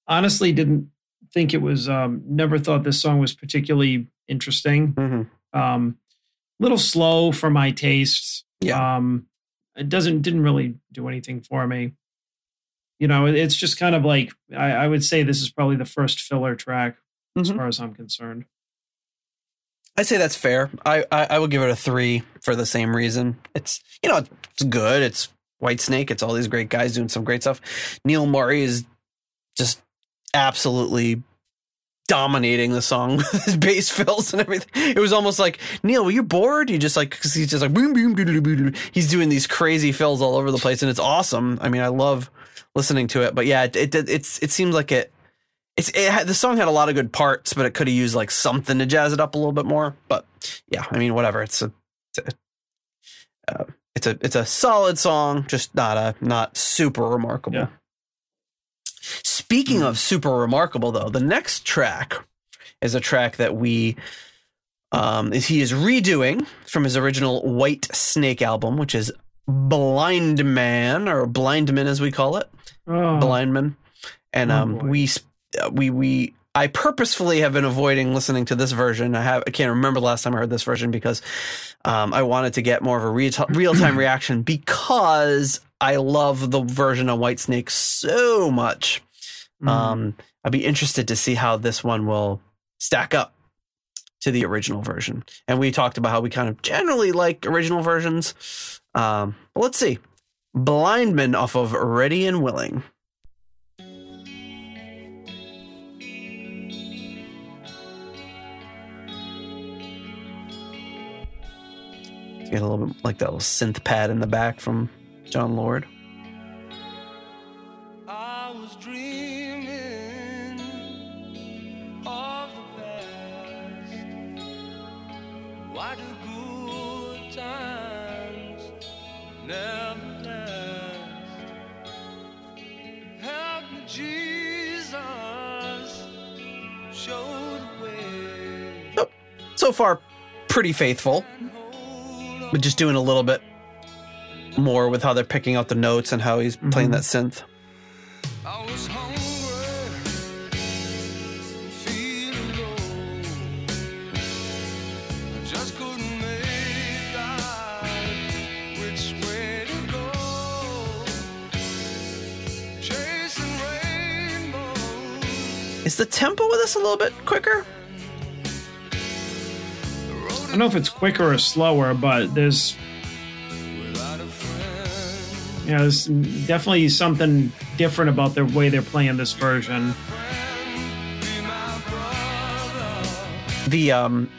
honestly, didn't think it was. Um, never thought this song was particularly interesting. Mm-hmm. Um, little slow for my tastes. Yeah. Um, it doesn't didn't really do anything for me. You know, it's just kind of like I, I would say this is probably the first filler track as Mhm. far as I'm concerned. I'd say that's fair. I, I I would give it a three for the same reason. It's you know it's good. It's Whitesnake. It's all these great guys doing some great stuff. Neil Murray is just absolutely dominating the song with his bass fills and everything. It was almost like Neil, were you bored? You just like because he's just like boom, boom, boom, boom. He's doing these crazy fills all over the place, and it's awesome. I mean, I love listening to it. But yeah, it it, it's it seems like it. It's it had, the song had a lot of good parts, but it could have used like something to jazz it up a little bit more. But yeah, I mean, whatever. It's a it's a, uh, it's a it's a solid song, just not a not super remarkable. Yeah. Speaking of super remarkable, though, the next track is a track that we um is he is redoing from his original Whitesnake album, which is Blind Man or Blind Blindman as we call it, Oh, Blindman, and Oh, um boy. we uh, we we. I purposefully have been avoiding listening to this version. I have I can't remember the last time I heard this version because um, I wanted to get more of a real time reaction because I love the version of Whitesnake so much. mhm. Um, I'd be interested to see how this one will stack up to the original version. And we talked about how we kind of generally like original versions. Um, but let's see. Blindman off of Ready and Willing. You get a little bit like that little synth pad in the back from Jon Lord. I was dreaming of the past. Why do good times never last? Help me, Jesus, show the way. So far, pretty faithful. And hold on but just doing a little bit more with how they're picking out the notes and how he's playing Mhm. that synth. I was hungry, feeling low. I just couldn't make out which way to go. Chasing rainbows, Is the tempo with this a little bit quicker? I don't know if it's quicker or slower, but there's you know, there's definitely something different about the way they're playing this version. The um,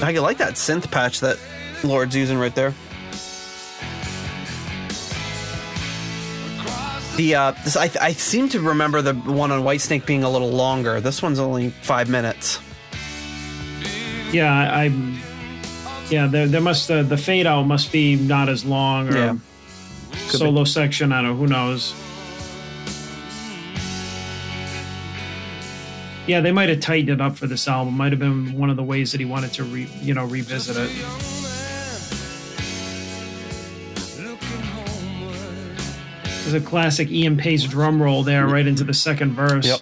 I like that synth patch that Lord's using right there. The uh, this, I I seem to remember the one on Whitesnake being a little longer. This one's only five minutes. Yeah, I. Yeah, there, there must uh, the fade out must be not as long or Yeah. Solo section. I don't know. Who knows? Yeah, they might have tightened it up for this album. Might have been one of the ways that he wanted to re, you know revisit it. Young man, looking homeward. There's a classic Ian Paice drum roll there, right into the second verse. Yep.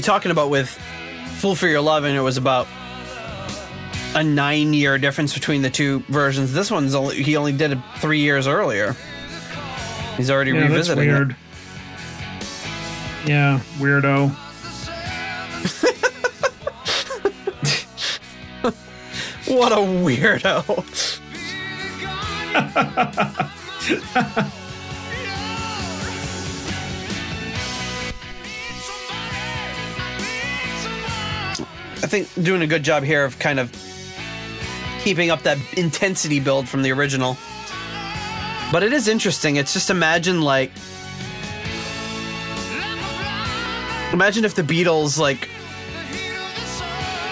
You're talking about with "Fool for Your Love," and it was about a nine-year difference between the two versions. This one's only he only did it three years earlier. He's already Yeah, that's revisiting it. weird. Yeah, weirdo. What a weirdo! think doing a good job here of kind of keeping up that intensity build from the original. But it is interesting. It's just imagine like imagine if the Beatles like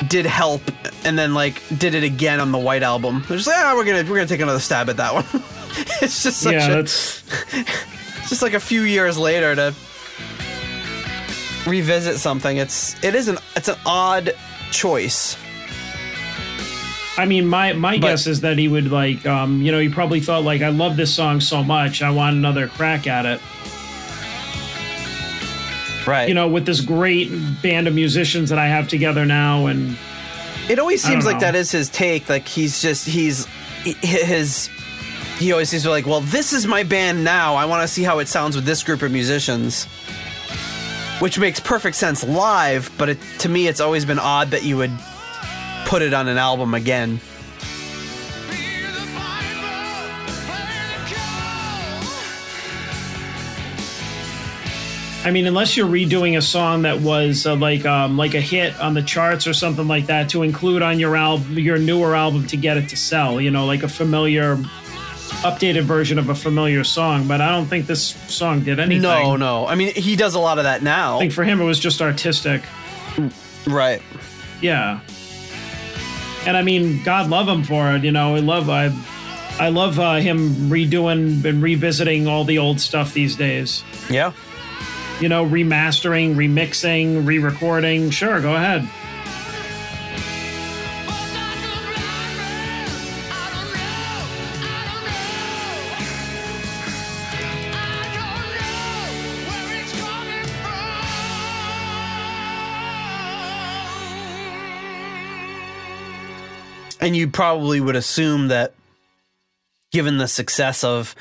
did help and then like did it again on the White album. They're just like, ah, we're gonna we're gonna take another stab at that one. it's just such yeah, a, that's it's just like a few years later to revisit something. It's it is an it's an odd choice. I mean, my my But- guess is that he would like, um, you know, he probably thought like, I love this song so much, I want another crack at it. Right. You know, with this great band of musicians that I have together now, and It always seems like know. that is his take. Like he's just he's his he always seems to be like, well, this is my band now. I want to see how it sounds with this group of musicians. Which makes perfect sense live, but it, to me, it's always been odd that you would put it on an album again. I mean, unless you're redoing a song that was uh, like um, like a hit on the charts or something like that to include on your album, your newer album to get it to sell. You know, like a familiar, updated version of a familiar song. But I don't think this song did anything. No, no. I mean, he does a lot of that now. I think for him it was just artistic. Right. Yeah. And I mean, God love him for it. You know, I love I, I love uh, him redoing and revisiting all the old stuff these days. Yeah. You know, remastering, remixing, re-recording. Sure, go ahead. And you probably would assume that given the success of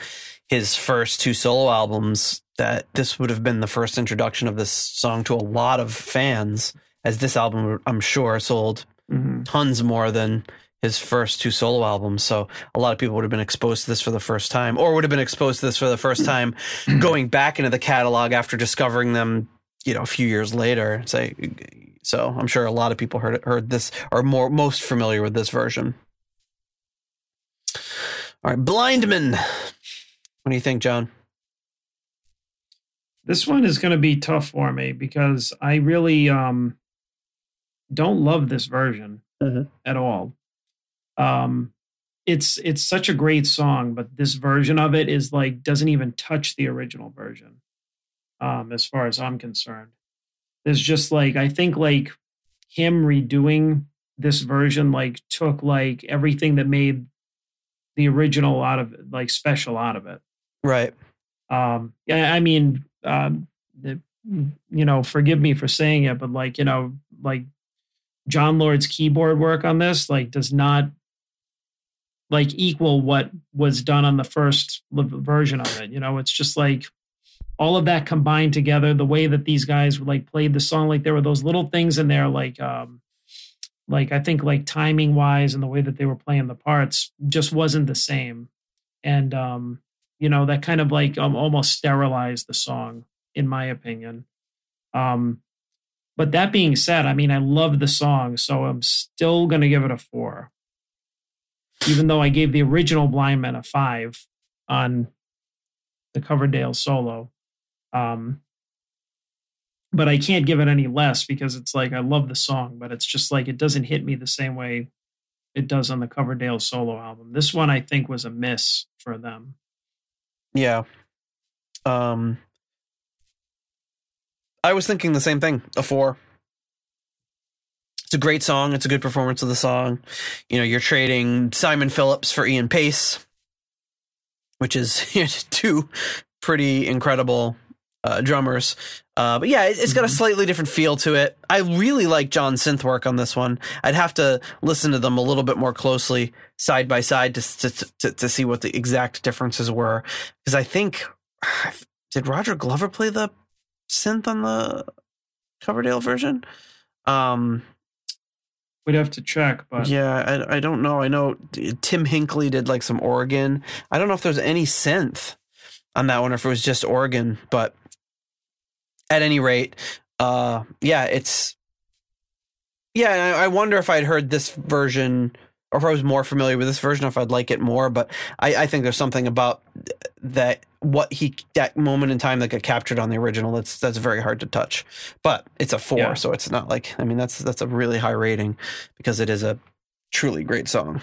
his first two solo albums, that this would have been the first introduction of this song to a lot of fans, as this album, I'm sure, sold Mhm. tons more than his first two solo albums. So a lot of people would have been exposed to this for the first time, or would have been exposed to this for the first time going back into the catalog after discovering them, you know, a few years later. Say, so I'm sure a lot of people heard heard this, are more most familiar with this version. All right, Blindman. What do you think, John? This one is going to be tough for me because I really um, don't love this version Mhm. at all. Um, it's it's such a great song, but this version of it is like doesn't even touch the original version. Um, as far as I'm concerned, there's just like I think like him redoing this version like took like everything that made the original out of like special out of it. Right. um yeah i mean um the, you know forgive me for saying it but like you know like Jon Lord's keyboard work on this like does not like equal what was done on the first version of it you know? It's just like all of that combined together the way that these guys like played the song like there were those little things in there like um like i think like timing wise and the way that they were playing the parts just wasn't the same. And um you know that kind of like um, almost sterilized the song in my opinion. Um but that being said i mean i love the song so i'm still to give it a four. Even though i gave the original blind man a five on the coverdale solo um but i can't give it any less because it's like i love the song but it's just like it doesn't hit me the same way it does on the coverdale solo album this one i think was a miss for them Yeah. Um I was thinking the same thing, a four. It's a great song. It's a good performance of the song. You know, you're trading Simon Phillips for Ian Paice, which is two pretty incredible uh, drummers. Uh, but yeah, it, it's got a slightly different feel to it. I really like Jon synth work on this one. I'd have to listen to them a little bit more closely, side by side, to to, to, to see what the exact differences were. Because I think did Roger Glover play the synth on the Coverdale version? Um, We'd have to check, but yeah, I, I don't know. I know Tim Hinkley did like some organ. I don't know if there's any synth on that one or if it was just organ, but at any rate, uh, yeah, it's yeah. I, I wonder if I'd heard this version or if I was more familiar with this version, if I'd like it more. But I, I think there's something about that what he that moment in time that got captured on the original that's that's very hard to touch. But it's a four, Yeah. so it's not like I mean that's that's a really high rating because it is a truly great song.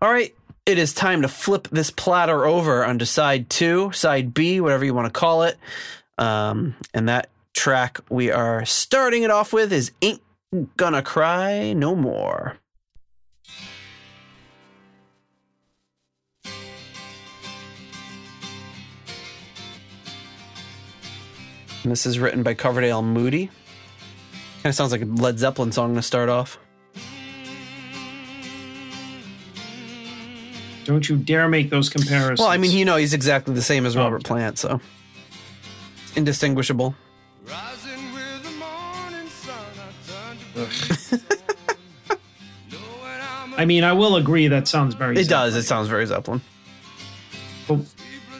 All right, it is time to flip this platter over onto side two, side B, whatever you want to call it. Um, and that track we are starting it off with is Ain't Gonna Cry No More. And this is written by Coverdale Moody. Kind of sounds like a Led Zeppelin song to start off. Don't you dare make those comparisons. Well, I mean, you know, he's exactly the same as Oh, Robert okay. Plant, so indistinguishable. Rising with the morning sun, I to I'm mean, I will agree that sounds very. It does. It sounds very Zeppelin. But,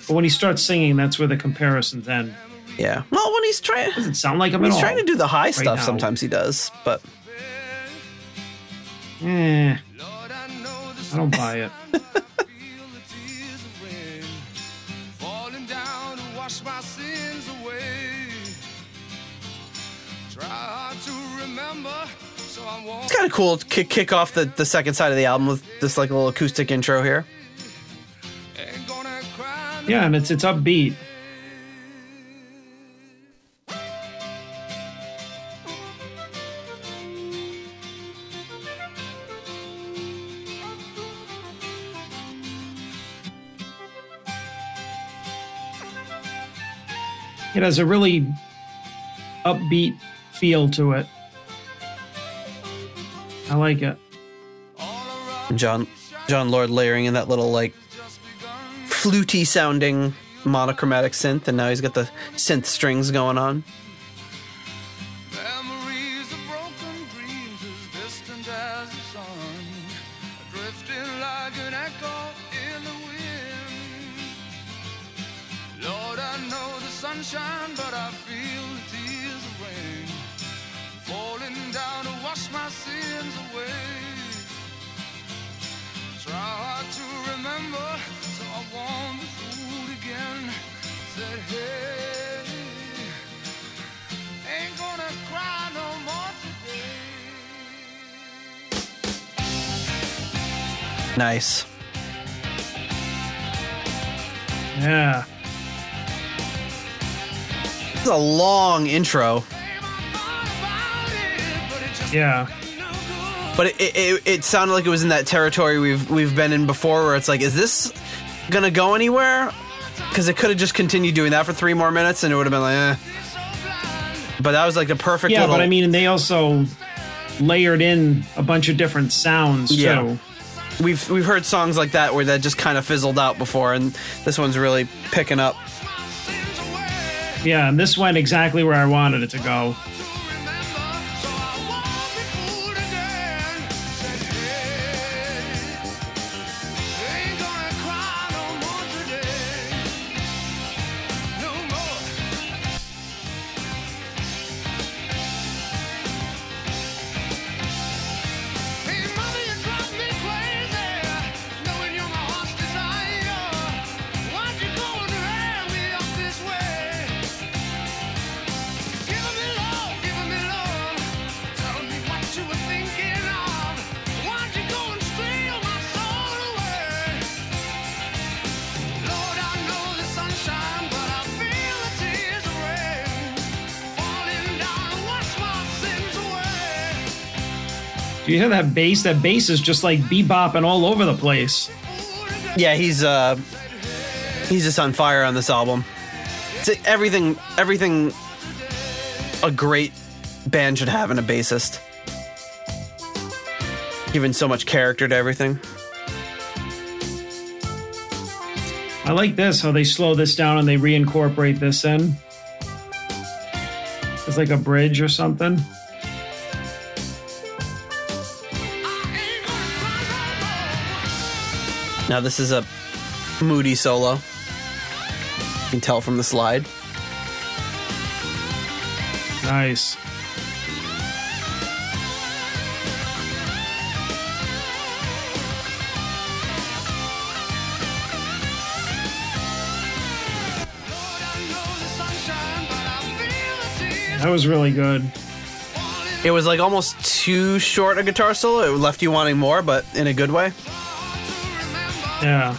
but when he starts singing, that's where the comparisons end. Yeah. Well, when he's trying, Doesn't sound like him he's at all. trying to do the high stuff. now. Sometimes he does, but Eh, Lord, I know the I don't buy it. It's kind of cool to kick, kick off the, the second side of the album with this like a little acoustic intro here. Yeah, and it's it's upbeat. It has a really upbeat feel to it. I like it. John Jon Lord layering in that little like fluty sounding monochromatic synth, and now he's got the synth strings going on. Just Yeah. ain't no good. but it, it it sounded like it was in that territory we've we've been in before, where it's like, is this gonna go anywhere? Because it could have just continued doing that for three more minutes, and it would have been like, eh. It's so blind. But that was like the perfect. Yeah, little, but I mean, they also layered in a bunch of different sounds too. Yeah. we've we've heard songs like that where that just kind of fizzled out before, and this one's really picking up. Yeah, and this went exactly where I wanted it to go. Do you hear that bass? That bass is just like bebopping all over the place. Yeah, he's uh he's just on fire on this album. It's everything everything a great band should have in a bassist. Giving so much character to everything. I like this how they slow this down and they reincorporate this in. It's like a bridge or something. Now this is a moody solo. You can tell from the slide. Nice. That was really good. It was like almost too short a guitar solo. It left you wanting more, but in a good way. Yeah.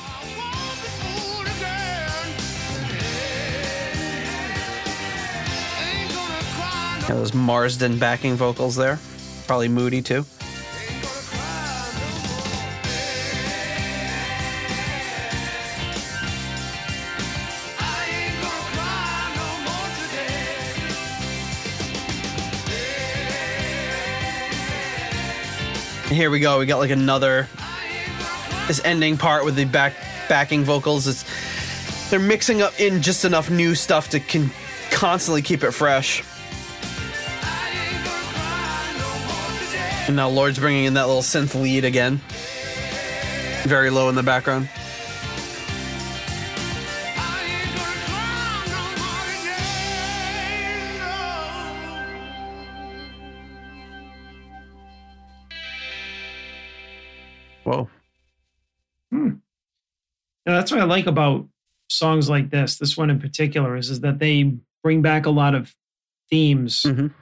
Yeah, those Marsden backing vocals there. Probably moody too. Here we go. We got like another this ending part with the back backing vocals. It's they're mixing up in just enough new stuff to constantly keep it fresh. And now Lord's bringing in that little synth lead again, very low in the background. That's what I like about songs like this. This one in particular is is that they bring back a lot of themes. Mhm.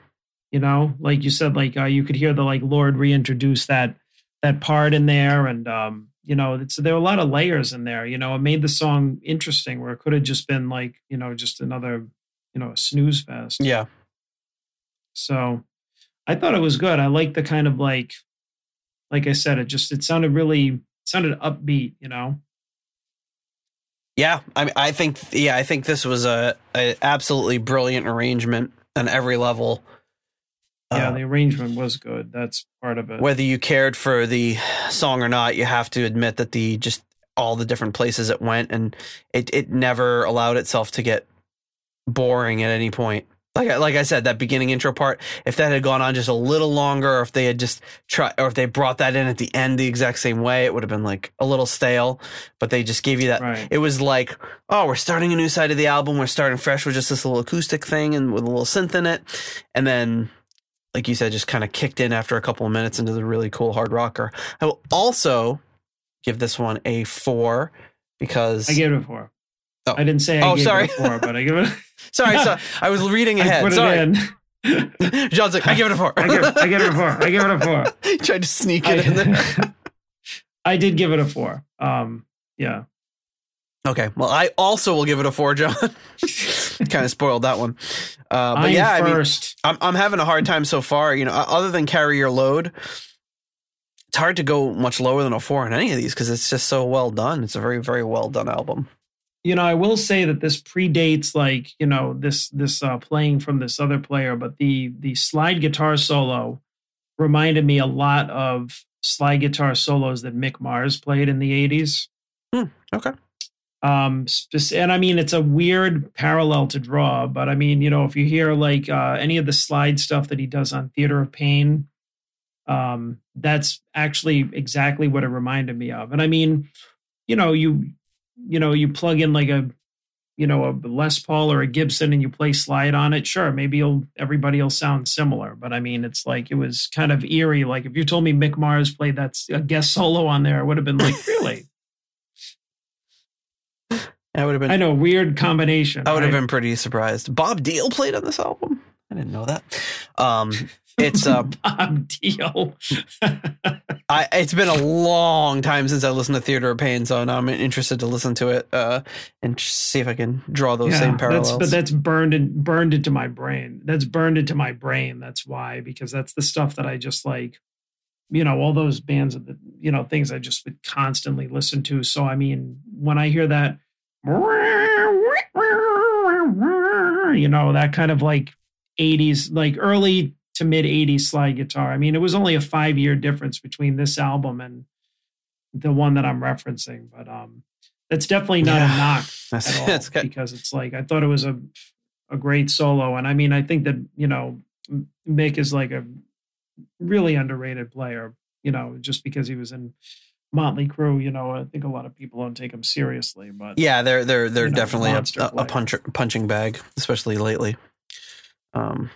You know, like you said, like uh, you could hear the like Lord reintroduce that that part in there, and um, you know, it's there are a lot of layers in there. You know, it made the song interesting where it could have just been like you know just another you know snooze fest. Yeah. So I thought it was good. I like the kind of like, like I said, it just it sounded really sounded upbeat. You know. Yeah, I mean, I think yeah, I think this was a, a absolutely brilliant arrangement on every level. Yeah, Uh, the arrangement was good. That's part of it. whether you cared for the song or not, you have to admit that the just all the different places it went and it it never allowed itself to get boring at any point. Like I, like I said, that beginning intro part, if that had gone on just a little longer, or if they had just tried, or if they brought that in at the end the exact same way, it would have been like a little stale. But they just gave you that. Right. It was like, oh, we're starting a new side of the album. We're starting fresh with just this little acoustic thing and with a little synth in it, and then like you said, just kind of kicked in after a couple of minutes into the really cool hard rocker. I will also give this one a four because I gave it a four. Oh. I didn't say I Oh, sorry. it a four, but I give it. sorry, so I was reading I ahead. put sorry. John's like, I give it a four. I give, I give it a four. I give it a four. Tried to sneak it in there. I, I did give it a four. Um, yeah. Okay, well, I also will give it a four, John. kind of spoiled that one, uh, but I'm yeah, I mean, first. I'm I'm having a hard time so far. You know, other than carry your load, it's hard to go much lower than a four on any of these because it's just so well done. It's a very very well done album. You know, I will say that this predates like you know this this uh, playing from this other player, but the the slide guitar solo reminded me a lot of slide guitar solos that Mick Mars played in the '80s. Okay. Um, and I mean, it's a weird parallel to draw, but I mean, you know, if you hear like uh, any of the slide stuff that he does on Theater of Pain, um, that's actually exactly what it reminded me of. And I mean, you know, you you know, you plug in like a you know a Les Paul or a Gibson and you play slide on it. Sure, maybe you'll everybody will sound similar, but I mean, it's like it was kind of eerie. Like if you told me Mick Mars played that a guest solo on there, I would have been like, really? I would have been I know, weird combination. I would have been pretty surprised. Bob Deal played on this album. I didn't know that. Um, it's uh, Bob Deal. I it's been a long time since I listened to Theater of Pain, so now I'm interested to listen to it uh, and see if I can draw those same that's, parallels. but that's burned in, burned into my brain. That's burned into my brain. That's why, because that's the stuff that I just like. You know, all those bands of the you know things I just would constantly listen to. So I mean, when I hear that, you know, that kind of like '80s, like early to mid '80s slide guitar. I mean, it was only a five year difference between this album and the one that I'm referencing, but um, that's definitely not Yeah. a knock That's, at all that's good. because it's like I thought it was a a great solo, and I mean I think that you know Mick is like a really underrated player. You know, just because he was in Motley Crue, you know, I think a lot of people don't take him seriously, but Yeah, they're they're they're You know, definitely a, a, a player. punching bag, especially lately. Um,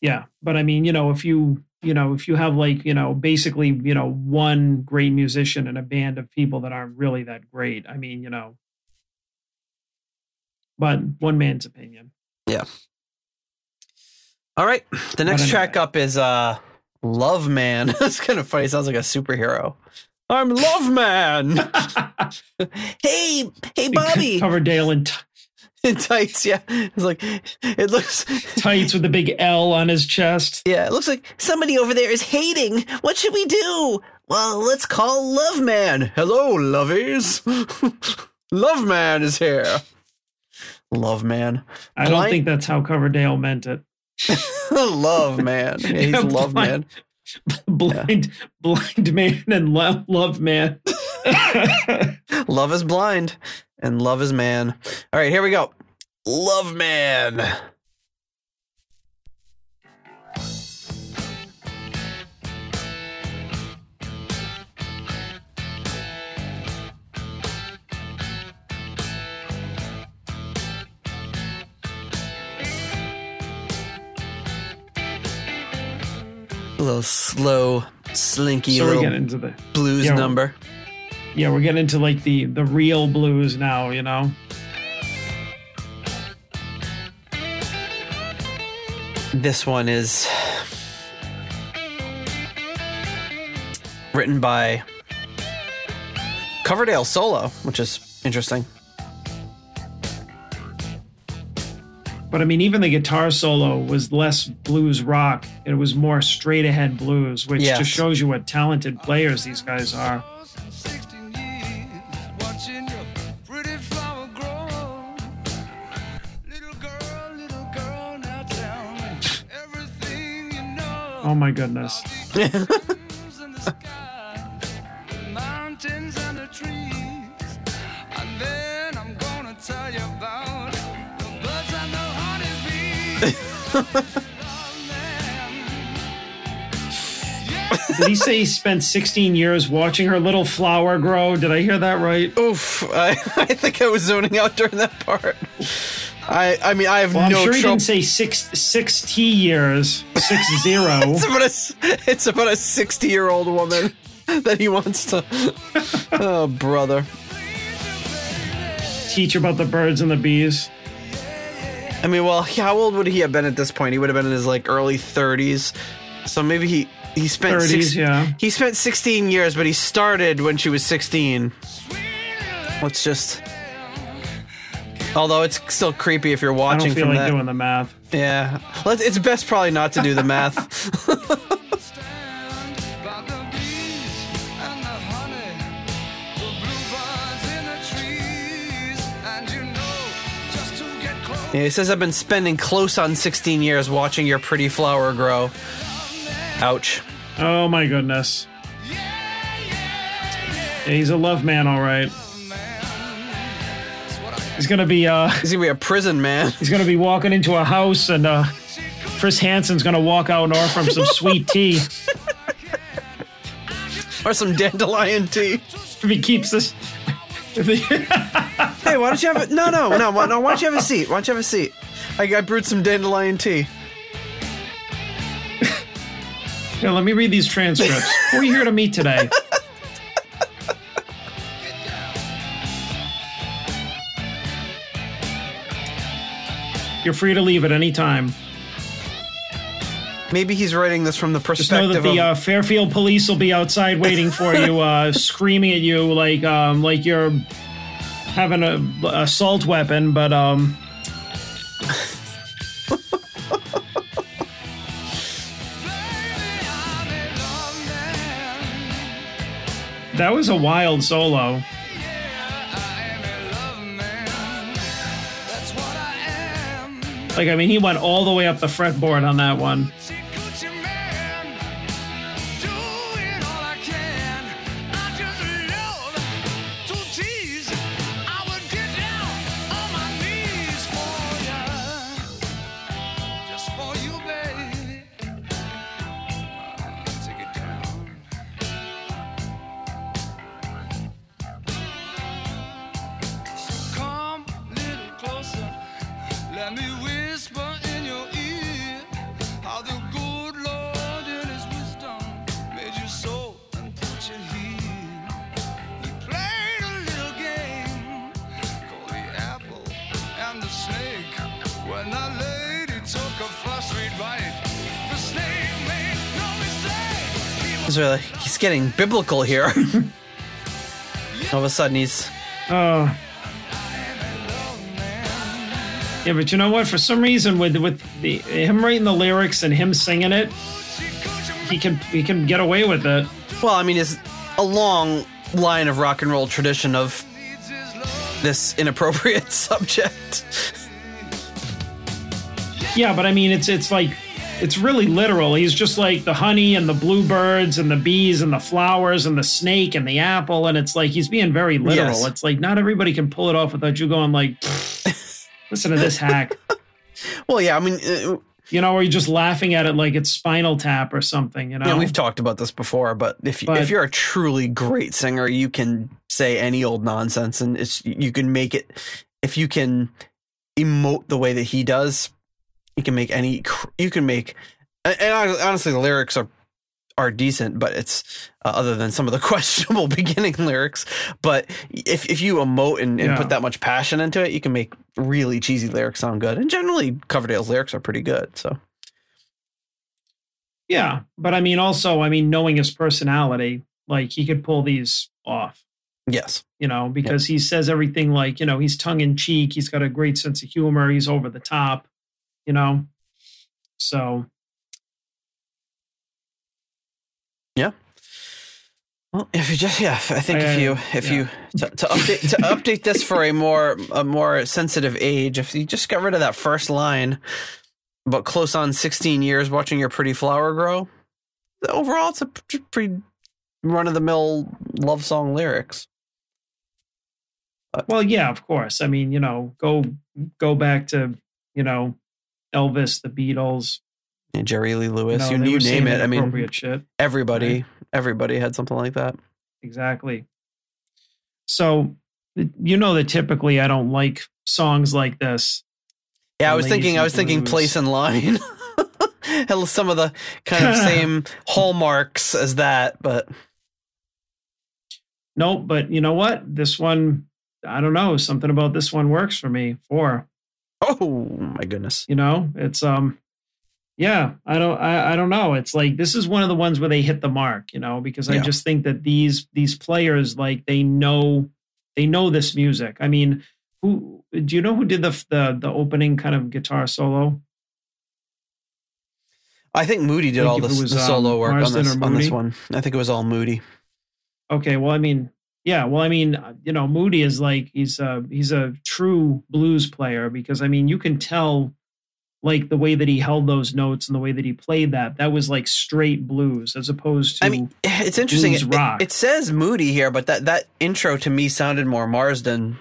yeah. But I mean, you know, if you you know if you have like you know basically you know one great musician and a band of people that aren't really that great, I mean, you know, but one man's opinion. Yeah. All right, the next track up is uh, "Love Man." That's kind of funny. It sounds like a superhero. I'm Love Man. hey, hey, Bobby. Coverdale in t- in tights. Yeah, it's like it looks. tights with a big L on his chest. Yeah, it looks like somebody over there is hating. What should we do? Well, let's call Love Man. Hello, lovies. Love Man is here. Love Man. I don't Blind- think that's how Coverdale meant it. love Man. Yeah, he's Yeah, Love Man. blind- blind, blind man and love, love man. Love is blind and love is man. All right, here we go. Love man. A little slow, slinky so little into the blues yeah, number. Yeah, we're mm. getting into like the the real blues now. You know. This one is written by Coverdale solo, which is interesting. But I mean, even the guitar solo was less blues rock. It was more straight ahead blues, which Yes. just shows you what talented players these guys are. Love man. Yeah. Did he say he spent 16 years watching her little flower grow? Did I hear that right? Oof, I, I think I was zoning out during that part. I I mean I have no. Well, I'm no sure he didn't say six six years, six zero. it's about a it's about a sixty year old woman that he wants to. Oh brother. Teach about the birds and the bees. I mean, well, how old would he have been at this point? He would have been in his like early thirties. So maybe he he spent 30s, six, yeah. He spent sixteen years, but he started when she was sixteen. Let's just. Although it's still creepy if you're watching. I don't feel from like that. doing the math. Yeah, Let's, it's best probably not to do the math. stand by the bees and the honey, the bluebirds in the trees, and you know just to get close. Yeah, he says I've been spending close on 16 years watching your pretty flower grow. Ouch. Oh my goodness. Yeah, he's a love man, all right. He's gonna be uh He's gonna be a prison man. he's gonna be walking into a house and uh Chris Hansen's gonna walk out and offer him some sweet tea or some dandelion tea. if he keeps this. He, Hey, why don't you have a no, no, no, why- no? Why don't you have a seat? Why don't you have a seat? I, I brewed some dandelion tea. Here, let me read these transcripts. Who are you here to meet today? You're free to leave at any time. Maybe he's writing this from the perspective. Just know that the of. uh, Fairfield police will be outside waiting for you, uh, screaming at you like um, like you're having a assault weapon. But um, that was a wild solo. Like I mean, he went all the way up the fretboard on that one. He's, really, he's getting biblical here. All of a sudden, he's. Oh. Yeah, but you know what? For some reason, with with the him writing the lyrics and him singing it, he can he can get away with it. Well, I mean, it's a long line of rock and roll tradition of this inappropriate subject. Yeah, but I mean, it's it's like it's really literal. He's just like the honey and the bluebirds and the bees and the flowers and the snake and the apple. And it's like he's being very literal. Yes. It's like not everybody can pull it off without you going like, listen to this hack. Well, yeah, I mean, uh, You know, or you're just laughing at it like it's Spinal Tap or something. You know, yeah, we've talked about this before, but if But- if you're a truly great singer, you can say any old nonsense, and it's you can make it. If you can emote the way that he does, you can make any. You can make, and honestly, the lyrics are are decent, but it's uh, other than some of the questionable beginning lyrics. But if if you emote and, and Yeah. put that much passion into it, you can make really cheesy lyrics sound good. And generally, Coverdale's lyrics are pretty good. So yeah. But I mean, also, I mean, knowing his personality, like he could pull these off. yes, you know, because he says everything like, you know, he's tongue in cheek, he's got a great sense of humor, he's over the top, you know. So, Yeah. Well, if you just yeah, I think I- if you if yeah. you to, to update to update this for a more a more sensitive age, if you just got rid of that first line, but close on sixteen years watching your pretty flower grow, overall it's a pretty run of the mill love song lyrics. well, yeah, of course. I mean, you know, go go back to, you know, Elvis, the Beatles, Yeah, Jerry Lee Lewis, know, you, you name it. I mean, shit. everybody everybody had something like that. Exactly. So, you know that typically I don't like songs like this. Yeah, I was thinking. I was thinking place in line. Some of the kind of same hallmarks as that, but Nope, but you know what? This one, I don't know. Something about this one works for me. Four. Oh my goodness. you know it's um yeah i don't I, I don't know it's like this is one of the ones where they hit the mark you know because i just think that these these players like they know they know this music i mean who do you know who did the the, the opening kind of guitar solo I think Moody did Like all this, was, the solo um, work on this on this one. I think it was all Moody. okay well i mean yeah well i mean uh, you know moody is like he's a he's a true blues player because i mean you can tell like the way that he held those notes and the way that he played that that was like straight blues as opposed to I mean, it's interesting. it- it says Moody here, but that that intro to me sounded more Marsden,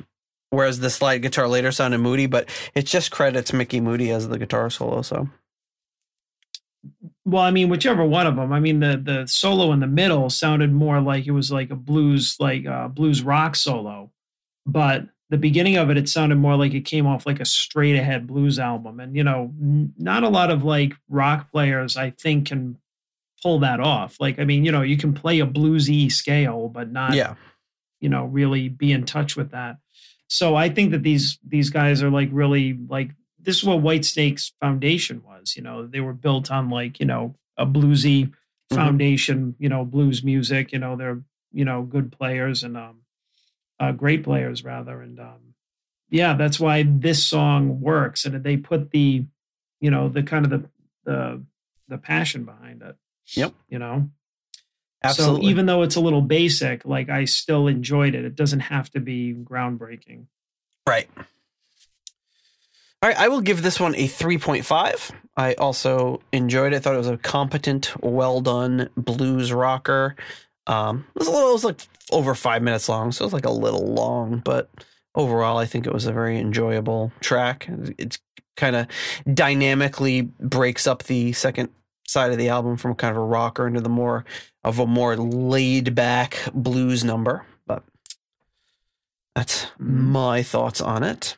whereas the slide guitar later sounded Moody. But it just credits Micky Moody as the guitar solo. So Well, I mean, whichever one of them. I mean, the the solo in the middle sounded more like it was like a blues, like a blues rock solo, but the beginning of it, it sounded more like it came off like a straight ahead blues album. And you know, n- not a lot of like rock players, I think, can pull that off. Like, I mean, you know, you can play a bluesy scale, but not yeah, you know really be in touch with that so i think that these these guys are like really like this is what Whitesnake's foundation was you know they were built on like you know a bluesy Mhm. foundation you know blues music you know they're you know good players and um uh, great players rather and um yeah that's why this song works and they put the you know the kind of the the the passion behind it Yep. you know absolutely. so even though it's a little basic, like I still enjoyed it. It doesn't have to be groundbreaking. Right. All right, I will give this one a 3.5. I also enjoyed it. I thought it was a competent, well done blues rocker. Um, it was a little, it was like over five minutes long, so it was like a little long, but overall, I think it was a very enjoyable track. It's kind of dynamically breaks up the second side of the album from kind of a rocker into the more of a more laid back blues number. But that's my thoughts on it,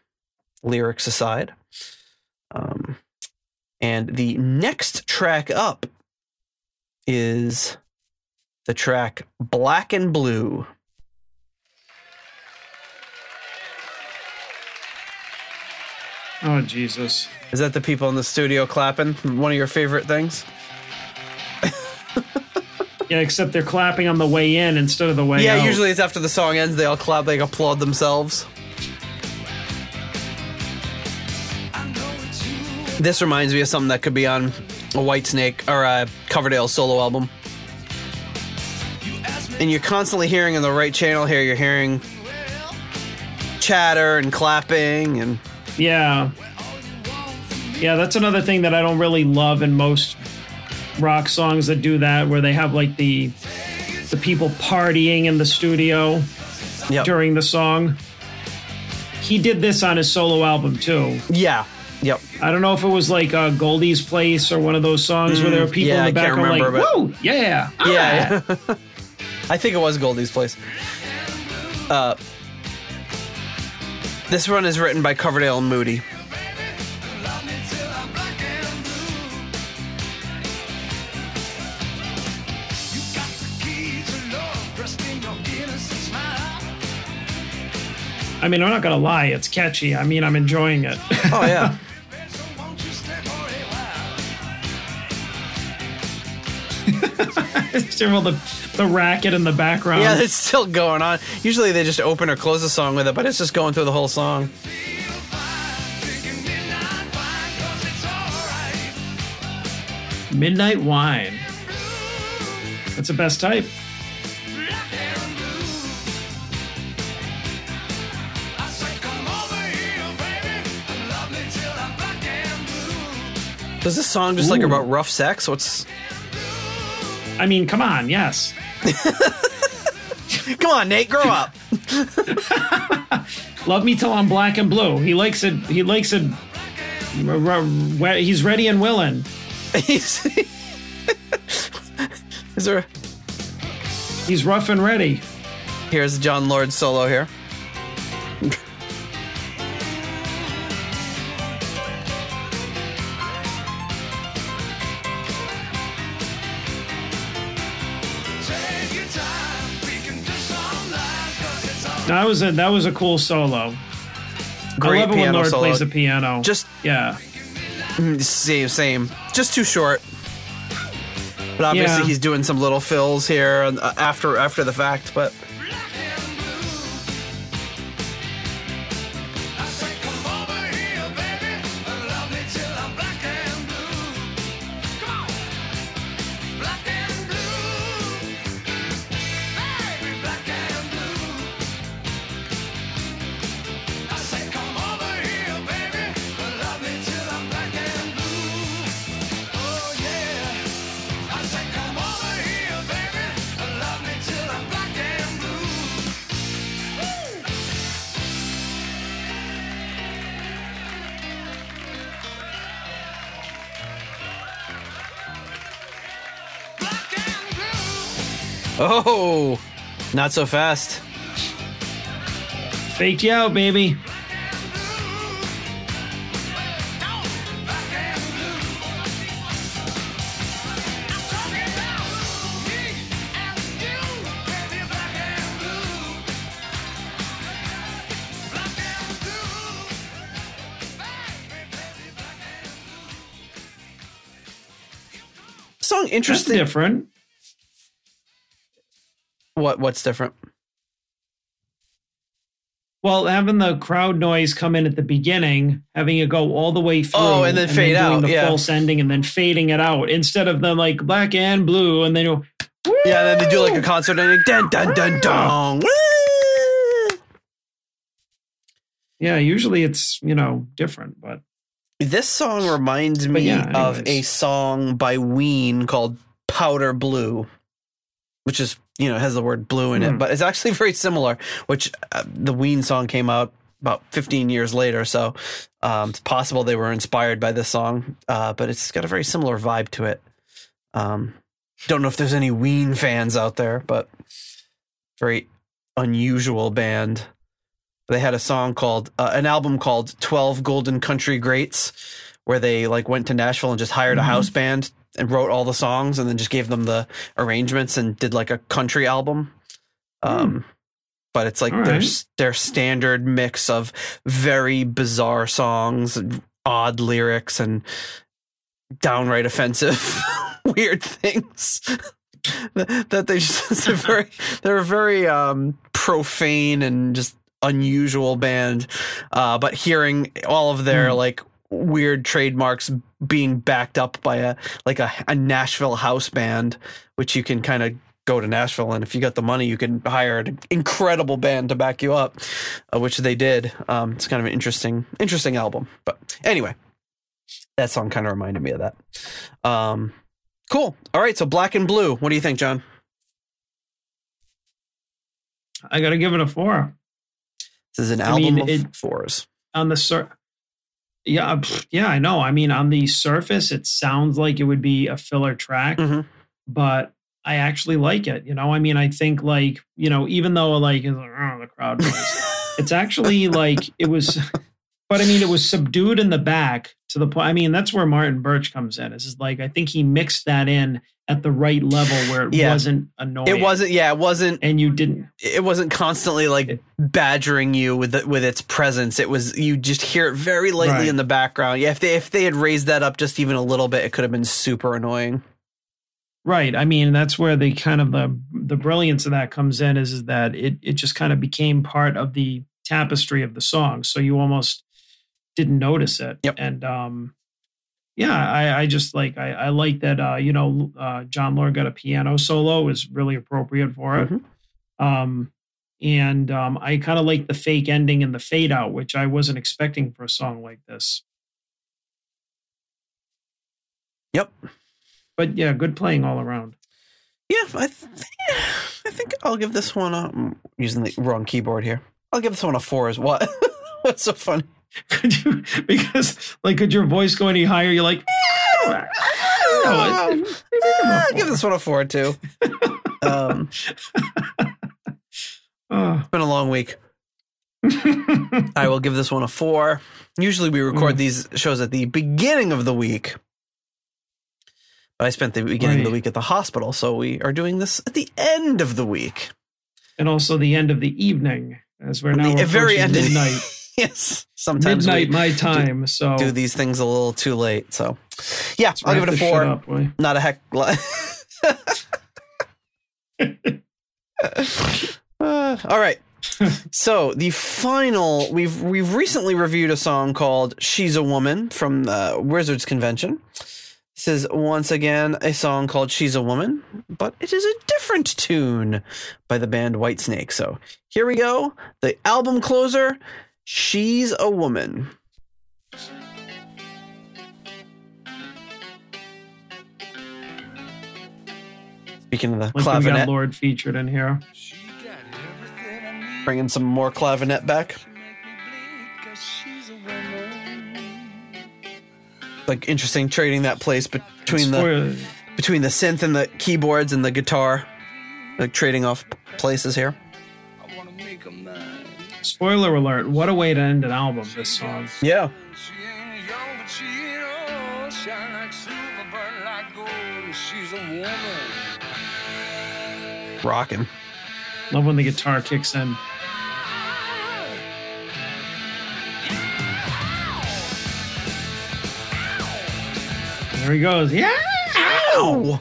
lyrics aside. Um, and the next track up is the track Black and Blue. Oh Jesus! Is that the people in the studio clapping? One of your favorite things? Yeah, except they're clapping on the way in instead of the way yeah, out. Yeah, usually it's after the song ends, they all clap, they applaud themselves. This reminds me of something that could be on a Whitesnake or a Coverdale solo album. And you're constantly hearing in the right channel here, you're hearing chatter and clapping and Yeah, Yeah, that's another thing that I don't really love in most rock songs that do that, where they have like the the people partying in the studio Yep. during the song. He did this on his solo album too. Yeah. Yep. I don't know if it was like uh, Goldie's Place or one of those songs where there were people Mm, yeah, in the I can't like, remember, but- "Whoa, yeah, Yeah. I think it was Goldie's place. Uh, this one is written by Coverdale and Moody. Love me till I'm black and blue. You got the key to love, dressed in your innocent smile. I mean, I'm not gonna lie, it's catchy. I mean, I'm enjoying it. Oh yeah. Still the the racket in the background. yeah, it's still going on. Usually they just open or close the song with it, but it's just going through the whole song. Midnight wine, 'cause it's alright. Midnight Wine. That's the best type. Black and blue. I say, come over here, baby, and love me till I'm black and blue. Is this song just like about rough sex? What's I mean, come on, yes. Come on, Nate, grow up. Love me till I'm black and blue. He likes it. He likes it. He's ready and willing. Is there He's rough and ready. Here's Jon Lord solo here. That was a that was a cool solo. Great I love it when piano Lord solo. plays the piano. Just yeah, same, same. Just too short. But obviously Yeah. he's doing some little fills here uh, after after the fact. But not so fast. faked you out, baby. Song That's interesting. different. What what's different? Well, having the crowd noise come in at the beginning, having it go all the way oh, through, Oh, and then fade doing out, the yeah. false ending, and then fading it out instead of them like black and blue, and then you Yeah, and then they do like a concert ending. Dun dun dun dun. Yeah. Usually it's you know different, but This song reminds me yeah, of a song by Ween called Powder Blue, which is, you know, has the word blue in it, Hmm. but it's actually very similar, which uh, the Ween song came out about 15 years later. So um, it's possible they were inspired by this song, uh, but it's got a very similar vibe to it. Um, don't know if there's any Ween fans out there, but very unusual band. They had a song called uh, an album called 12 Golden Country Greats where they like went to Nashville and just hired a Mhm. house band and wrote all the songs and then just gave them the arrangements and did like a country album. Um but it's like All their right. their standard mix of very bizarre songs, and odd lyrics and downright offensive weird things. that they just they're very they're a very um profane and just unusual band uh but hearing all of their Hmm. like weird trademarks being backed up by a like a, a Nashville house band which you can kind of go to Nashville and if you got the money you can hire an incredible band to back you up uh, which they did um it's kind of an interesting interesting album but anyway that song kind of reminded me of that. Um, cool. All right, so Black and Blue. What do you think, John? I got to give it a four This is an I album mean, of it- fours. on the sur. Yeah, yeah, I know. I mean, on the surface, it sounds like it would be a filler track, Mhm. but I actually like it. You know, I mean, I think like you know, even though like oh, the crowd noise, it's actually like it was. But I mean, it was subdued in the back to the point. I mean, that's where Martin Birch comes in. Just like I think he mixed that in at the right level where it Yeah. wasn't annoying. It wasn't. Yeah, it wasn't. and you didn't. It wasn't constantly like badgering you with it, with its presence. It was you just hear it very lightly Right. in the background. Yeah, if they if they had raised that up just even a little bit, it could have been super annoying. Right. I mean, that's where the kind of the the brilliance of that comes in is, is that it it just kind of became part of the tapestry of the song. So you almost didn't notice it. Yep. And um yeah, I, I just like I, I like that uh, you know, uh Jon Lord got a piano solo is really appropriate for it. Mhm. Um and um I kind of like the fake ending and the fade out, which I wasn't expecting for a song like this. Yep. But yeah, good playing all around. Yeah, I th- I think I'll give this one a I'm using the wrong keyboard here. I'll give this one a four as what? What's so funny? could you because like could your voice go any higher you're like "Ah, Ah, no, it- I'll give this one a four too. Um, oh. it's been a long week. I will give this one a four. Usually we record Mm. these shows at the beginning of the week. But I spent the beginning of the week at the hospital, so we are doing this at the end of the week. and also the end of the evening as we're now the very end of midnight yes. Sometimes midnight my time so do these things a little too late. So yeah, I'll give it a four. up. Not a heck. Uh, all right. So the final we've we've recently reviewed a song called "She's a Woman" from the Wizards Convention. This is once again a song called "She's a Woman," but it is a different tune by the band Whitesnake. So here we go. The album closer, "She's a Woman." Speaking of the like we got clavinet, lord featured in here She got everything I need. bringing some more clavinet back. She make me bleed 'cause she's a woman. Like interesting trading that place between the between the synth and the keyboards and the guitar, like trading off places here. Spoiler alert what a way to end an album this song Yeah, She ain't young, but she ain't old. Shine like silver, burn like gold. She's a woman. rocking. love when the guitar kicks in there he goes yeah Ow!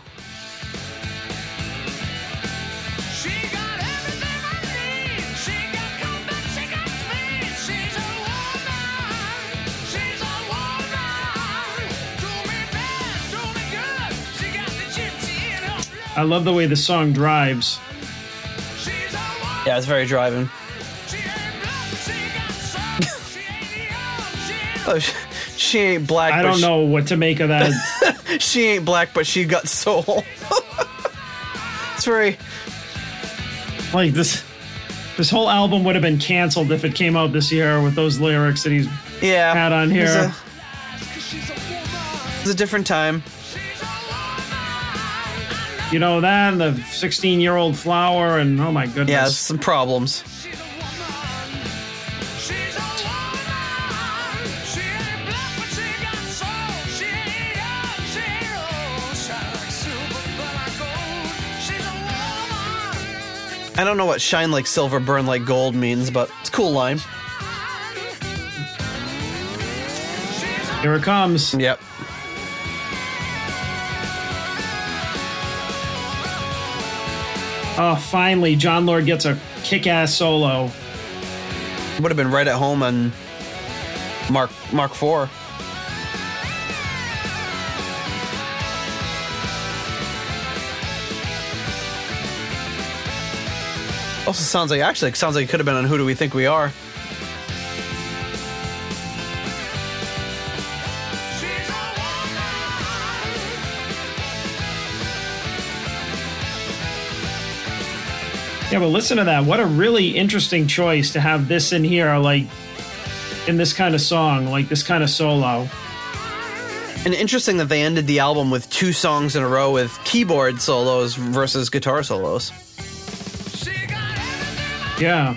I love the way the song drives. She's a woman. Yeah, it's very driving. She ain't black, she she ain't young, she ain't Oh, she ain't black. I don't she- know what to make of that. She ain't black, but she got soul. it's very. like this, this whole album would have been canceled if it came out this year with those lyrics that he's Yeah. had on here. It's a woman. it was a different time. She's a woman. You know that the 16 year old flower and oh my goodness. Yeah, some problems. She's a woman. She's a woman. She ain't black, but she got soul. She ain't young, she ain't old. Shine like silver, burn like gold. She's a woman. I don't know what "shine like silver, burn like gold" means, but it's a cool line. Here it comes. Yep. Oh, finally, Jon Lord gets a kick ass solo. Would have been right at home on Mark Mark Four. Also sounds like actually sounds like it could have been on Who Do We Think We Are? Yeah, but listen to that. What a really interesting choice to have this in here, like in this kind of song, like this kind of solo. And interesting that they ended the album with two songs in a row with keyboard solos versus guitar solos. Yeah.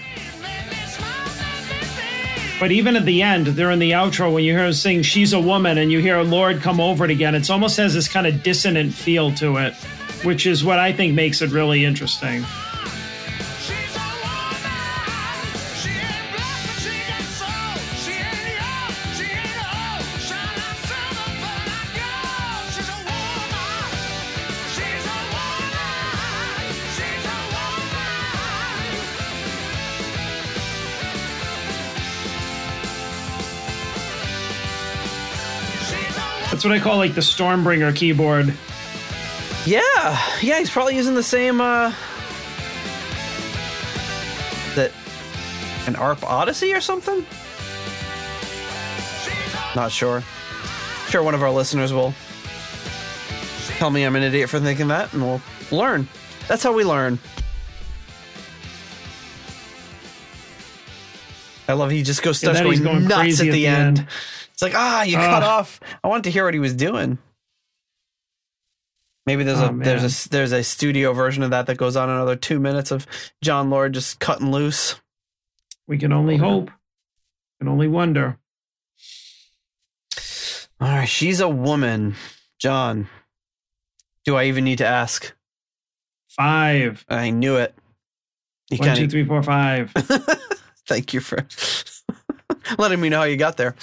But even at the end, they're in the outro when you hear her sing "She's a Woman" and you hear Lord come over it again. It's almost has this kind of dissonant feel to it, which is what I think makes it really interesting. What I call like the Stormbringer keyboard. Yeah, yeah, he's probably using the same uh that an ARP Odyssey or something? Not sure. Sure one of our listeners will tell me I'm an idiot for thinking that and we'll learn. That's how we learn. I love he just goes starts going, going nuts at the, at the end. end. Like, ah, you cut off. I wanted to hear what he was doing. Maybe there's Oh, a there's a there's a studio version of that that goes on another two minutes of Jon Lord just cutting loose. We can only hope. Can only wonder. All right, she's a woman, John. Do I even need to ask? Five. I knew it. You One, kind three, four, five. thank you for letting me know how you got there.